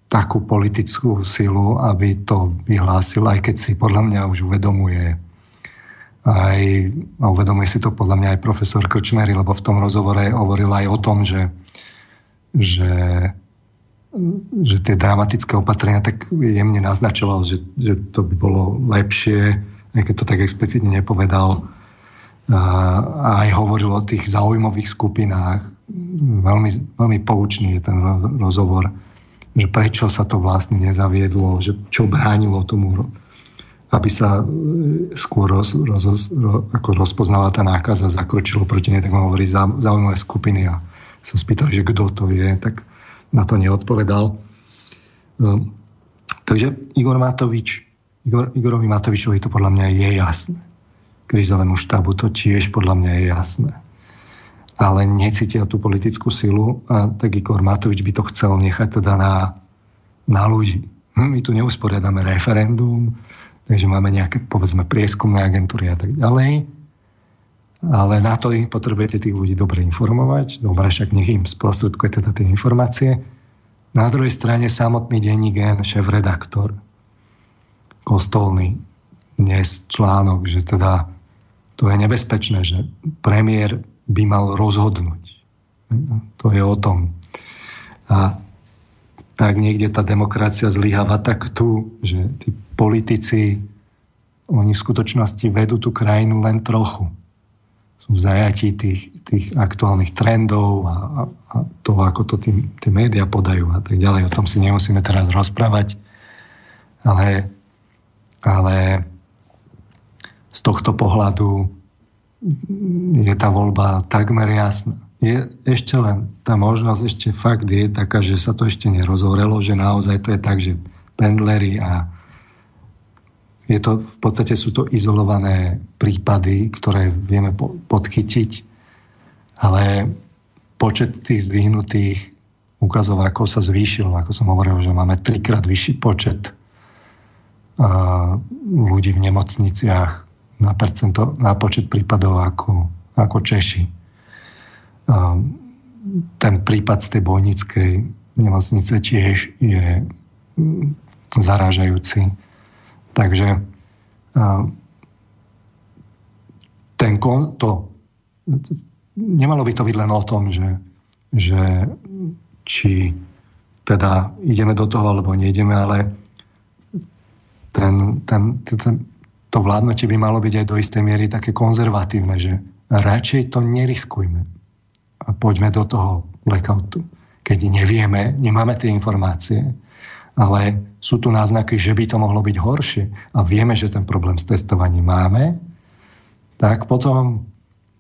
D: takú politickú silu, aby to vyhlásil, aj keď si podľa mňa už uvedomuje aj, a uvedomuje si to podľa mňa aj profesor Krčmery, lebo v tom rozhovore hovoril aj o tom, že, že že tie dramatické opatrenia tak jemne naznačoval, že, že to by bolo lepšie, aj keď to tak explicitne nepovedal. A aj hovoril o tých zaujímavých skupinách. Veľmi, veľmi poučný je ten rozhovor, že prečo sa to vlastne nezaviedlo, že čo bránilo tomu, aby sa e, skôr roz, roz, roz, ako rozpoznala tá nákaza, zakročilo proti nej, tak hovorí zaujímavé skupiny a sa spýtali, že kto to je, tak na to neodpovedal. Ehm, takže Igor Matovič, Igor, Igorovi Matovičovi to podľa mňa je jasné. Krizovému štábu to tiež podľa mňa je jasné. Ale necítia tú politickú silu a tak Igor Matovič by to chcel nechať teda na, na ľudí. Hm, my tu neusporiadame referendum, takže máme nejaké, povedzme, prieskumné agentúry a tak ďalej. Ale na to potrebujete tých ľudí dobre informovať. Dobre, však nech im sprostredkuje teda tie informácie. Na druhej strane samotný denní gen, šéf-redaktor, kostolný, dnes článok, že teda to je nebezpečné, že premiér by mal rozhodnúť. To je o tom. A tak niekde tá demokracia zlyháva tak tu, že tí politici, oni v skutočnosti vedú tú krajinu len trochu sú v zajatí tých, tých aktuálnych trendov a, a, toho, ako to tí, tí médiá podajú a tak ďalej. O tom si nemusíme teraz rozprávať, ale, ale z tohto pohľadu je tá voľba takmer jasná. Je ešte len, tá možnosť ešte fakt je taká, že sa to ešte nerozhorelo, že naozaj to je tak, že pendlery a je to, v podstate sú to izolované prípady, ktoré vieme podchytiť, ale počet tých zdvihnutých ukazovákov sa zvýšil. Ako som hovoril, že máme trikrát vyšší počet ľudí v nemocniciach na, percento, na počet prípadov ako, ako Češi. Ten prípad z tej bojnickej nemocnice tiež je zarážajúci Takže ten, to, nemalo by to byť len o tom, že, že či teda ideme do toho, alebo nejdeme, ale ten, ten, ten, to vládnutie by malo byť aj do istej miery také konzervatívne, že radšej to neriskujme a poďme do toho blackoutu. keď nevieme, nemáme tie informácie, ale sú tu náznaky, že by to mohlo byť horšie a vieme, že ten problém s testovaním máme, tak potom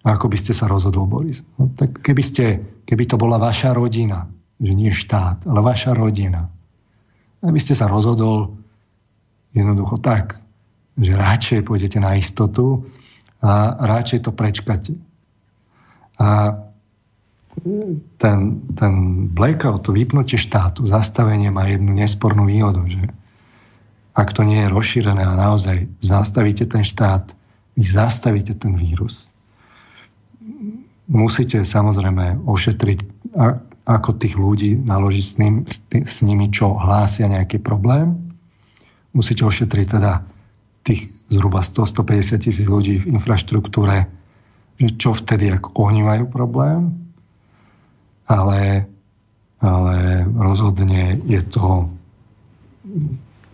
D: ako by ste sa rozhodol, Boris? No, tak keby, ste, keby to bola vaša rodina, že nie štát, ale vaša rodina, aby ste sa rozhodol jednoducho tak, že radšej pôjdete na istotu a radšej to prečkate. A ten, ten blackout, to vypnutie štátu, zastavenie má jednu nespornú výhodu, že ak to nie je rozšírené a naozaj zastavíte ten štát, vy zastavíte ten vírus. Musíte samozrejme ošetriť, ako tých ľudí naložiť s, ním, s nimi, čo hlásia nejaký problém. Musíte ošetriť teda tých zhruba 100-150 tisíc ľudí v infraštruktúre, že čo vtedy, ak oni majú problém, ale, ale rozhodne je to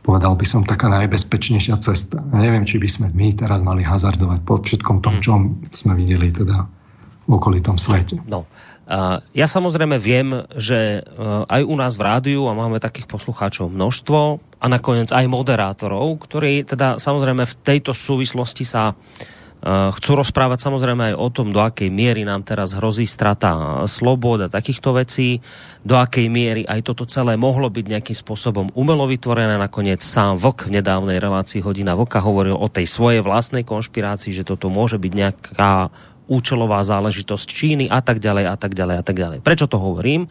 D: povedal by som taká najbezpečnejšia cesta. Ja neviem, či by sme my teraz mali hazardovať po všetkom tom, čo sme videli teda v okolitom svete.
A: No. Ja samozrejme viem, že e, aj u nás v rádiu, a máme takých poslucháčov množstvo, a nakoniec aj moderátorov, ktorí teda samozrejme v tejto súvislosti sa uh, chcú rozprávať samozrejme aj o tom, do akej miery nám teraz hrozí strata slobod a takýchto vecí, do akej miery aj toto celé mohlo byť nejakým spôsobom umelo vytvorené. Nakoniec sám Vlk v nedávnej relácii Hodina Vlka hovoril o tej svojej vlastnej konšpirácii, že toto môže byť nejaká účelová záležitosť Číny a tak ďalej a tak ďalej a tak ďalej. Prečo to hovorím?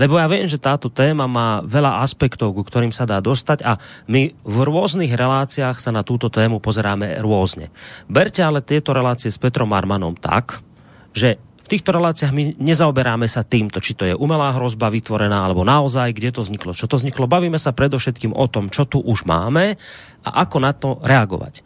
A: Lebo ja viem, že táto téma má veľa aspektov, ku ktorým sa dá dostať a my v rôznych reláciách sa na túto tému pozeráme rôzne. Berte ale tieto relácie s Petrom Armanom tak, že v týchto reláciách my nezaoberáme sa týmto, či to je umelá hrozba vytvorená, alebo naozaj, kde to vzniklo, čo to vzniklo. Bavíme sa predovšetkým o tom, čo tu už máme a ako na to reagovať.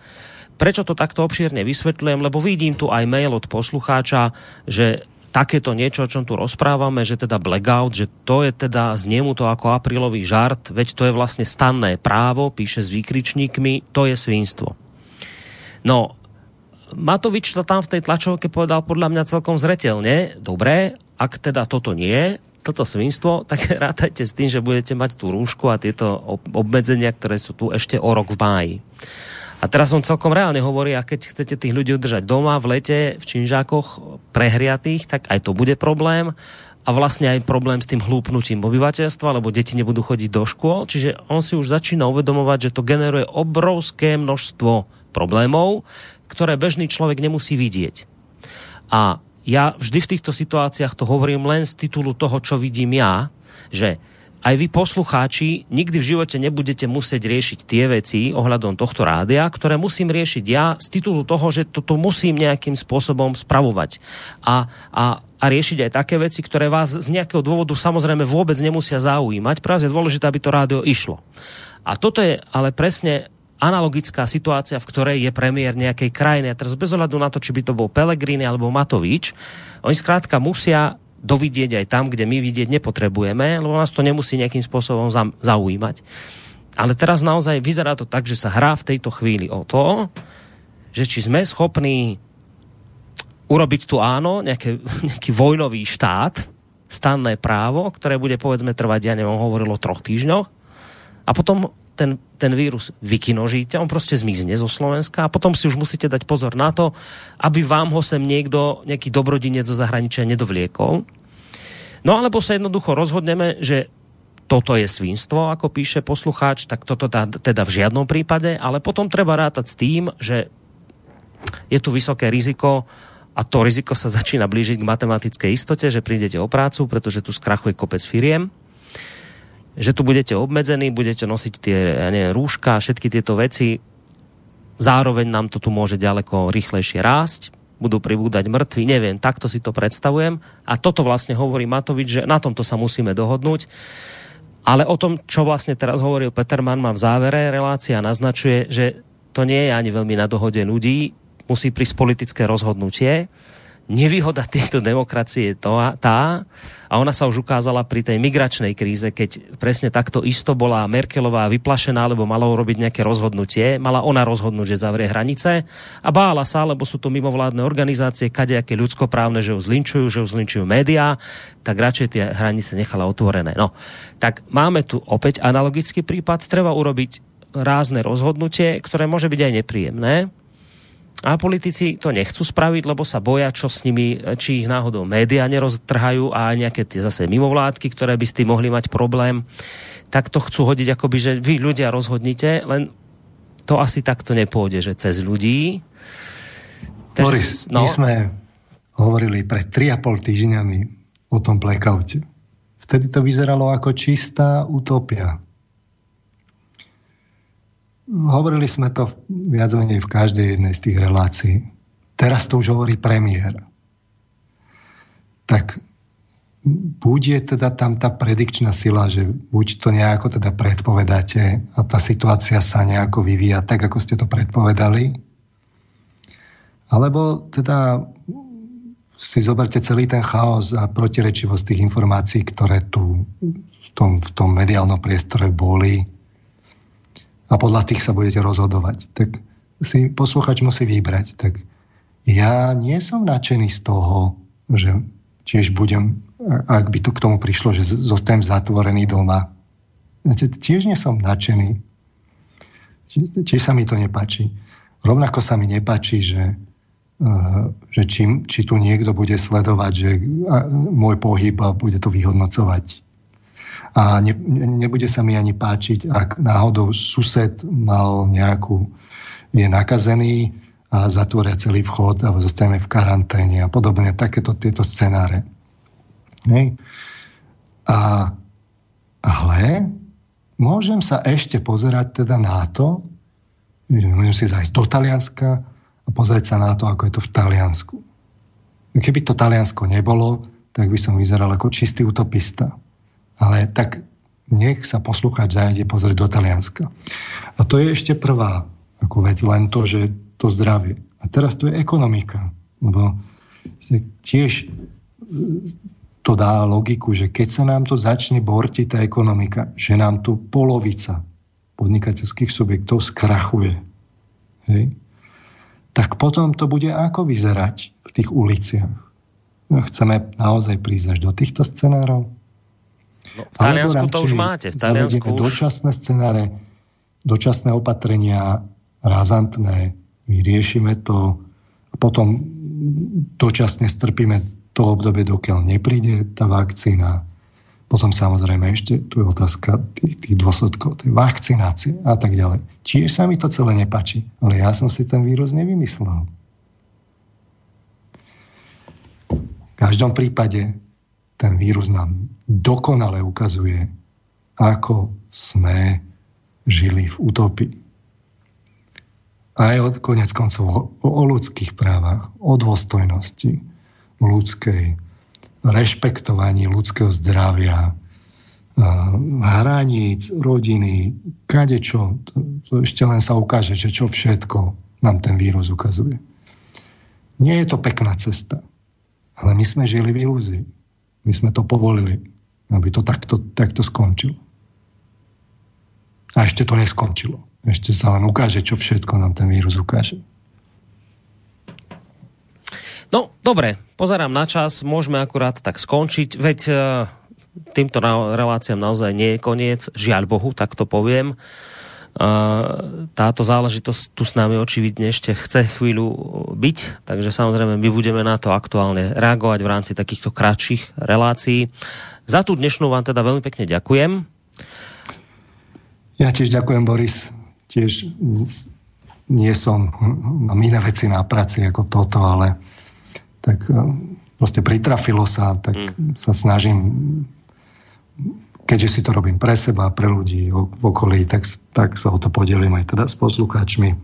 A: Prečo to takto obšírne vysvetľujem? Lebo vidím tu aj mail od poslucháča, že takéto niečo, o čom tu rozprávame, že teda blackout, že to je teda, znie mu to ako aprílový žart, veď to je vlastne stanné právo, píše s výkričníkmi, to je svinstvo. No, Matovič to tam v tej tlačovke povedal podľa mňa celkom zretelne. Dobre, ak teda toto nie, toto svinstvo, tak rátajte s tým, že budete mať tú rúšku a tieto obmedzenia, ktoré sú tu ešte o rok v máji. A teraz som celkom reálne hovorí, a keď chcete tých ľudí udržať doma v lete, v činžákoch prehriatých, tak aj to bude problém a vlastne aj problém s tým hlúpnutím obyvateľstva, lebo deti nebudú chodiť do škôl, čiže on si už začína uvedomovať, že to generuje obrovské množstvo problémov, ktoré bežný človek nemusí vidieť. A ja vždy v týchto situáciách to hovorím len z titulu toho, čo vidím ja, že aj vy poslucháči nikdy v živote nebudete musieť riešiť tie veci ohľadom tohto rádia, ktoré musím riešiť ja z titulu toho, že toto musím nejakým spôsobom spravovať. A, a, a riešiť aj také veci, ktoré vás z nejakého dôvodu samozrejme vôbec nemusia zaujímať. Práve je dôležité, aby to rádio išlo. A toto je ale presne analogická situácia, v ktorej je premiér nejakej krajiny. A teraz bez ohľadu na to, či by to bol Pelegrini alebo Matovič, oni skrátka musia dovidieť aj tam, kde my vidieť nepotrebujeme, lebo nás to nemusí nejakým spôsobom zaujímať. Ale teraz naozaj vyzerá to tak, že sa hrá v tejto chvíli o to, že či sme schopní urobiť tu áno, nejaké, nejaký vojnový štát, stanné právo, ktoré bude povedzme trvať, ja neviem, hovoril o troch týždňoch, a potom ten, ten vírus vykinožíte, on proste zmizne zo Slovenska a potom si už musíte dať pozor na to, aby vám ho sem niekto, nejaký dobrodinec zo zahraničia nedovliekol. No alebo sa jednoducho rozhodneme, že toto je svinstvo, ako píše poslucháč, tak toto teda v žiadnom prípade, ale potom treba rátať s tým, že je tu vysoké riziko a to riziko sa začína blížiť k matematickej istote, že prídete o prácu, pretože tu skrachuje kopec firiem že tu budete obmedzení, budete nosiť tie ja neviem, rúška, všetky tieto veci. Zároveň nám to tu môže ďaleko rýchlejšie rásť, budú pribúdať mŕtvi, neviem, takto si to predstavujem. A toto vlastne hovorí Matovič, že na tomto sa musíme dohodnúť. Ale o tom, čo vlastne teraz hovoril Peterman, má v závere relácia naznačuje, že to nie je ani veľmi na dohode ľudí, musí prísť politické rozhodnutie, nevýhoda tejto demokracie je to, tá, a ona sa už ukázala pri tej migračnej kríze, keď presne takto isto bola Merkelová vyplašená, lebo mala urobiť nejaké rozhodnutie, mala ona rozhodnúť, že zavrie hranice a bála sa, lebo sú to mimovládne organizácie, kadejaké ľudskoprávne, že ju zlinčujú, že ju zlinčujú médiá, tak radšej tie hranice nechala otvorené. No, tak máme tu opäť analogický prípad, treba urobiť rázne rozhodnutie, ktoré môže byť aj nepríjemné, a politici to nechcú spraviť, lebo sa boja, čo s nimi, či ich náhodou média neroztrhajú a nejaké tie zase mimovládky, ktoré by s tým mohli mať problém, tak to chcú hodiť akoby, že vy ľudia rozhodnite, len to asi takto nepôjde, že cez ľudí.
D: Takže, Boris, no... my sme hovorili pred 3,5 týždňami o tom blackoute. Vtedy to vyzeralo ako čistá utopia. Hovorili sme to viac menej v každej jednej z tých relácií. Teraz to už hovorí premiér. Tak bude teda tam tá predikčná sila, že buď to nejako teda predpovedáte a tá situácia sa nejako vyvíja tak, ako ste to predpovedali, alebo teda si zoberte celý ten chaos a protirečivosť tých informácií, ktoré tu v tom, v tom mediálnom priestore boli a podľa tých sa budete rozhodovať. Tak si posluchač musí vybrať. Tak ja nie som nadšený z toho, že tiež budem, ak by to k tomu prišlo, že zostanem zatvorený doma. Tiež nie som nadšený. Tiež sa mi to nepáči. Rovnako sa mi nepáči, že, eh, že či, či tu niekto bude sledovať že môj pohyb a bude to vyhodnocovať a ne, nebude sa mi ani páčiť, ak náhodou sused mal nejakú, je nakazený a zatvoria celý vchod a zostaneme v karanténe a podobne, takéto tieto scenáre. Hej. A, ale môžem sa ešte pozerať teda na to, môžem si zajsť do Talianska a pozrieť sa na to, ako je to v Taliansku. Keby to Taliansko nebolo, tak by som vyzeral ako čistý utopista. Ale tak nech sa poslucháč zajde pozrieť do Talianska. A to je ešte prvá ako vec, len to, že to zdravie. A teraz to je ekonomika. Lebo tiež e, to dá logiku, že keď sa nám to začne bortiť tá ekonomika, že nám tu polovica podnikateľských subjektov skrachuje, hej, tak potom to bude ako vyzerať v tých uliciach. Chceme naozaj prísť až do týchto scenárov?
A: No, v Taliansku to už máte. V Taliansku
D: už... dočasné scenáre, dočasné opatrenia, razantné, vyriešime to a potom dočasne strpíme to obdobie, dokiaľ nepríde tá vakcína. Potom samozrejme ešte tu je otázka tých, tých dôsledkov tej vakcinácie a tak ďalej. Tiež sa mi to celé nepačí, ale ja som si ten vírus nevymyslel. V každom prípade ten vírus nám dokonale ukazuje, ako sme žili v utopii. Aj od konec koncov o, o ľudských právach, o dôstojnosti ľudskej, rešpektovaní ľudského zdravia, hraníc, rodiny, kadečo, to, ešte len sa ukáže, že čo všetko nám ten vírus ukazuje. Nie je to pekná cesta, ale my sme žili v ilúzii. My sme to povolili, aby to takto, takto skončilo. A ešte to neskončilo. Ešte sa len ukáže, čo všetko nám ten vírus ukáže.
A: No, dobre, pozerám na čas, môžeme akurát tak skončiť, veď uh, týmto reláciám naozaj nie je koniec, žiaľ Bohu, tak to poviem. Táto záležitosť tu s nami očividne ešte chce chvíľu byť, takže samozrejme my budeme na to aktuálne reagovať v rámci takýchto kratších relácií. Za tú dnešnú vám teda veľmi pekne ďakujem.
D: Ja tiež ďakujem, Boris. Tiež nie som na iné veci na práci ako toto, ale tak e, proste pritrafilo sa, tak mm. sa snažím keďže si to robím pre seba, pre ľudí v okolí, tak, tak sa o to podelím aj teda s poslucháčmi. E,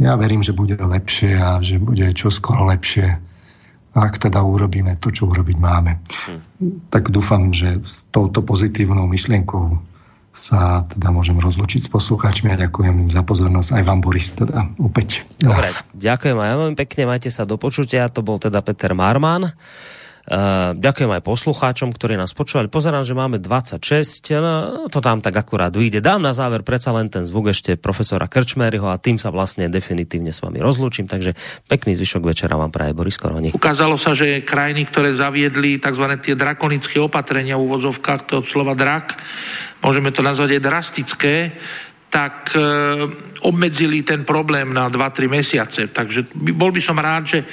D: ja verím, že bude lepšie a že bude čoskoro lepšie ak teda urobíme to, čo urobiť máme. Hmm. Tak dúfam, že s touto pozitívnou myšlienkou sa teda môžem rozlučiť s poslucháčmi a ďakujem im za pozornosť aj vám, Boris, teda opäť.
A: Dobre, ďakujem aj veľmi pekne, majte sa do počutia. To bol teda Peter Marman. Uh, ďakujem aj poslucháčom, ktorí nás počúvali. Pozerám, že máme 26, no, to tam tak akurát vyjde. Dám na záver predsa len ten zvuk ešte profesora Krčmeryho a tým sa vlastne definitívne s vami rozlúčim, takže pekný zvyšok večera vám praje Boris Koroni.
E: Ukázalo sa, že krajiny, ktoré zaviedli tzv. tie drakonické opatrenia v úvozovkách, to od slova drak, môžeme to nazvať aj drastické, tak e, obmedzili ten problém na 2-3 mesiace. Takže bol by som rád, že e,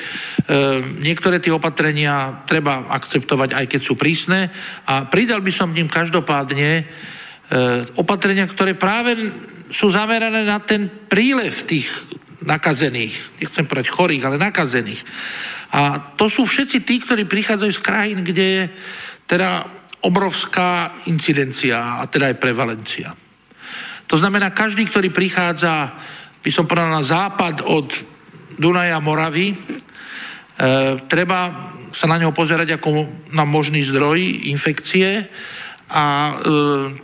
E: niektoré tie opatrenia treba akceptovať, aj keď sú prísne. A pridal by som ním každopádne e, opatrenia, ktoré práve sú zamerané na ten prílev tých nakazených, nechcem povedať chorých, ale nakazených. A to sú všetci tí, ktorí prichádzajú z krajín, kde je teda obrovská incidencia a teda aj prevalencia. To znamená, každý, ktorý prichádza, by som povedal, na západ od Dunaja Moravy, e, treba sa na neho pozerať ako na možný zdroj infekcie a e,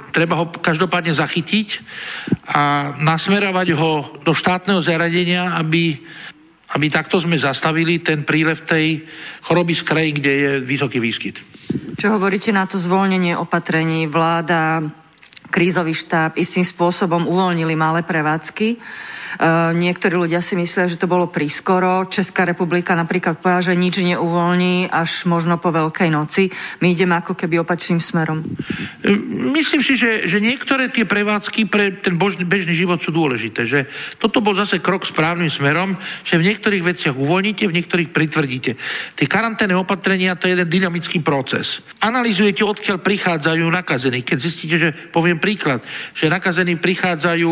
E: treba ho každopádne zachytiť a nasmerovať ho do štátneho zaradenia, aby, aby takto sme zastavili ten prílev tej choroby z krajín, kde je vysoký výskyt.
F: Čo hovoríte na to zvolnenie opatrení? Vláda krízový štáb istým spôsobom uvoľnili malé prevádzky. Uh, niektorí ľudia si myslia, že to bolo prískoro. Česká republika napríklad povedala, že nič neuvoľní až možno po Veľkej noci. My ideme ako keby opačným smerom.
E: Myslím si, že, že niektoré tie prevádzky pre ten božný, bežný život sú dôležité. Že toto bol zase krok správnym smerom, že v niektorých veciach uvoľníte, v niektorých pritvrdíte. Tie karanténne opatrenia to je jeden dynamický proces. Analizujete, odkiaľ prichádzajú nakazení. Keď zistíte, že poviem príklad, že nakazení prichádzajú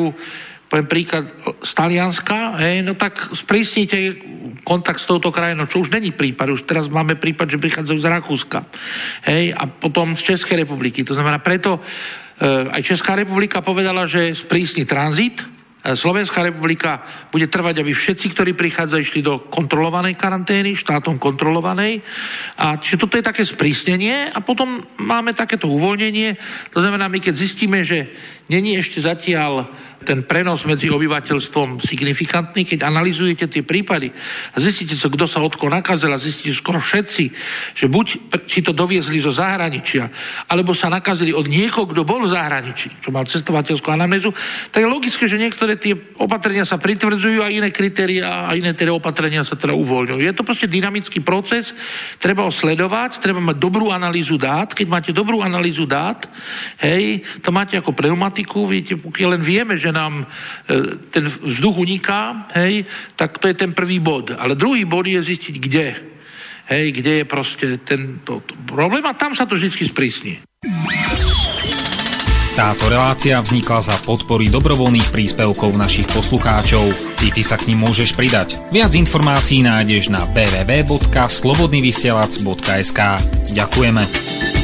E: poviem príklad z Talianska, hej, no tak sprísnite kontakt s touto krajinou, čo už není prípad, už teraz máme prípad, že prichádzajú z Rakúska, hej, a potom z Českej republiky. To znamená, preto e, aj Česká republika povedala, že sprísni tranzit, Slovenská republika bude trvať, aby všetci, ktorí prichádzajú, išli do kontrolovanej karantény, štátom kontrolovanej. A čiže toto je také sprísnenie a potom máme takéto uvoľnenie. To znamená, my keď zistíme, že není ešte zatiaľ ten prenos medzi obyvateľstvom signifikantný, keď analizujete tie prípady a zistíte sa, kto sa odko nakazil a zistíte skoro všetci, že buď si to doviezli zo zahraničia, alebo sa nakazili od niekoho, kto bol v zahraničí, čo mal cestovateľskú anamnézu, tak je logické, že niektoré tie opatrenia sa pritvrdzujú a iné kritéria a iné teda opatrenia sa teda uvoľňujú. Je to proste dynamický proces, treba ho sledovať, treba mať dobrú analýzu dát. Keď máte dobrú analýzu dát, hej, to máte ako pneumatiku, viete, pokiaľ len vieme, že nám e, ten vzduch uniká, hej, tak to je ten prvý bod. Ale druhý bod je zistiť, kde. Hej, kde je proste ten to, to problém a tam sa to vždy sprísni.
G: Táto relácia vznikla za podpory dobrovoľných príspevkov našich poslucháčov. Ty, ty sa k ním môžeš pridať. Viac informácií nájdeš na www.slobodnyvysielac.sk Ďakujeme.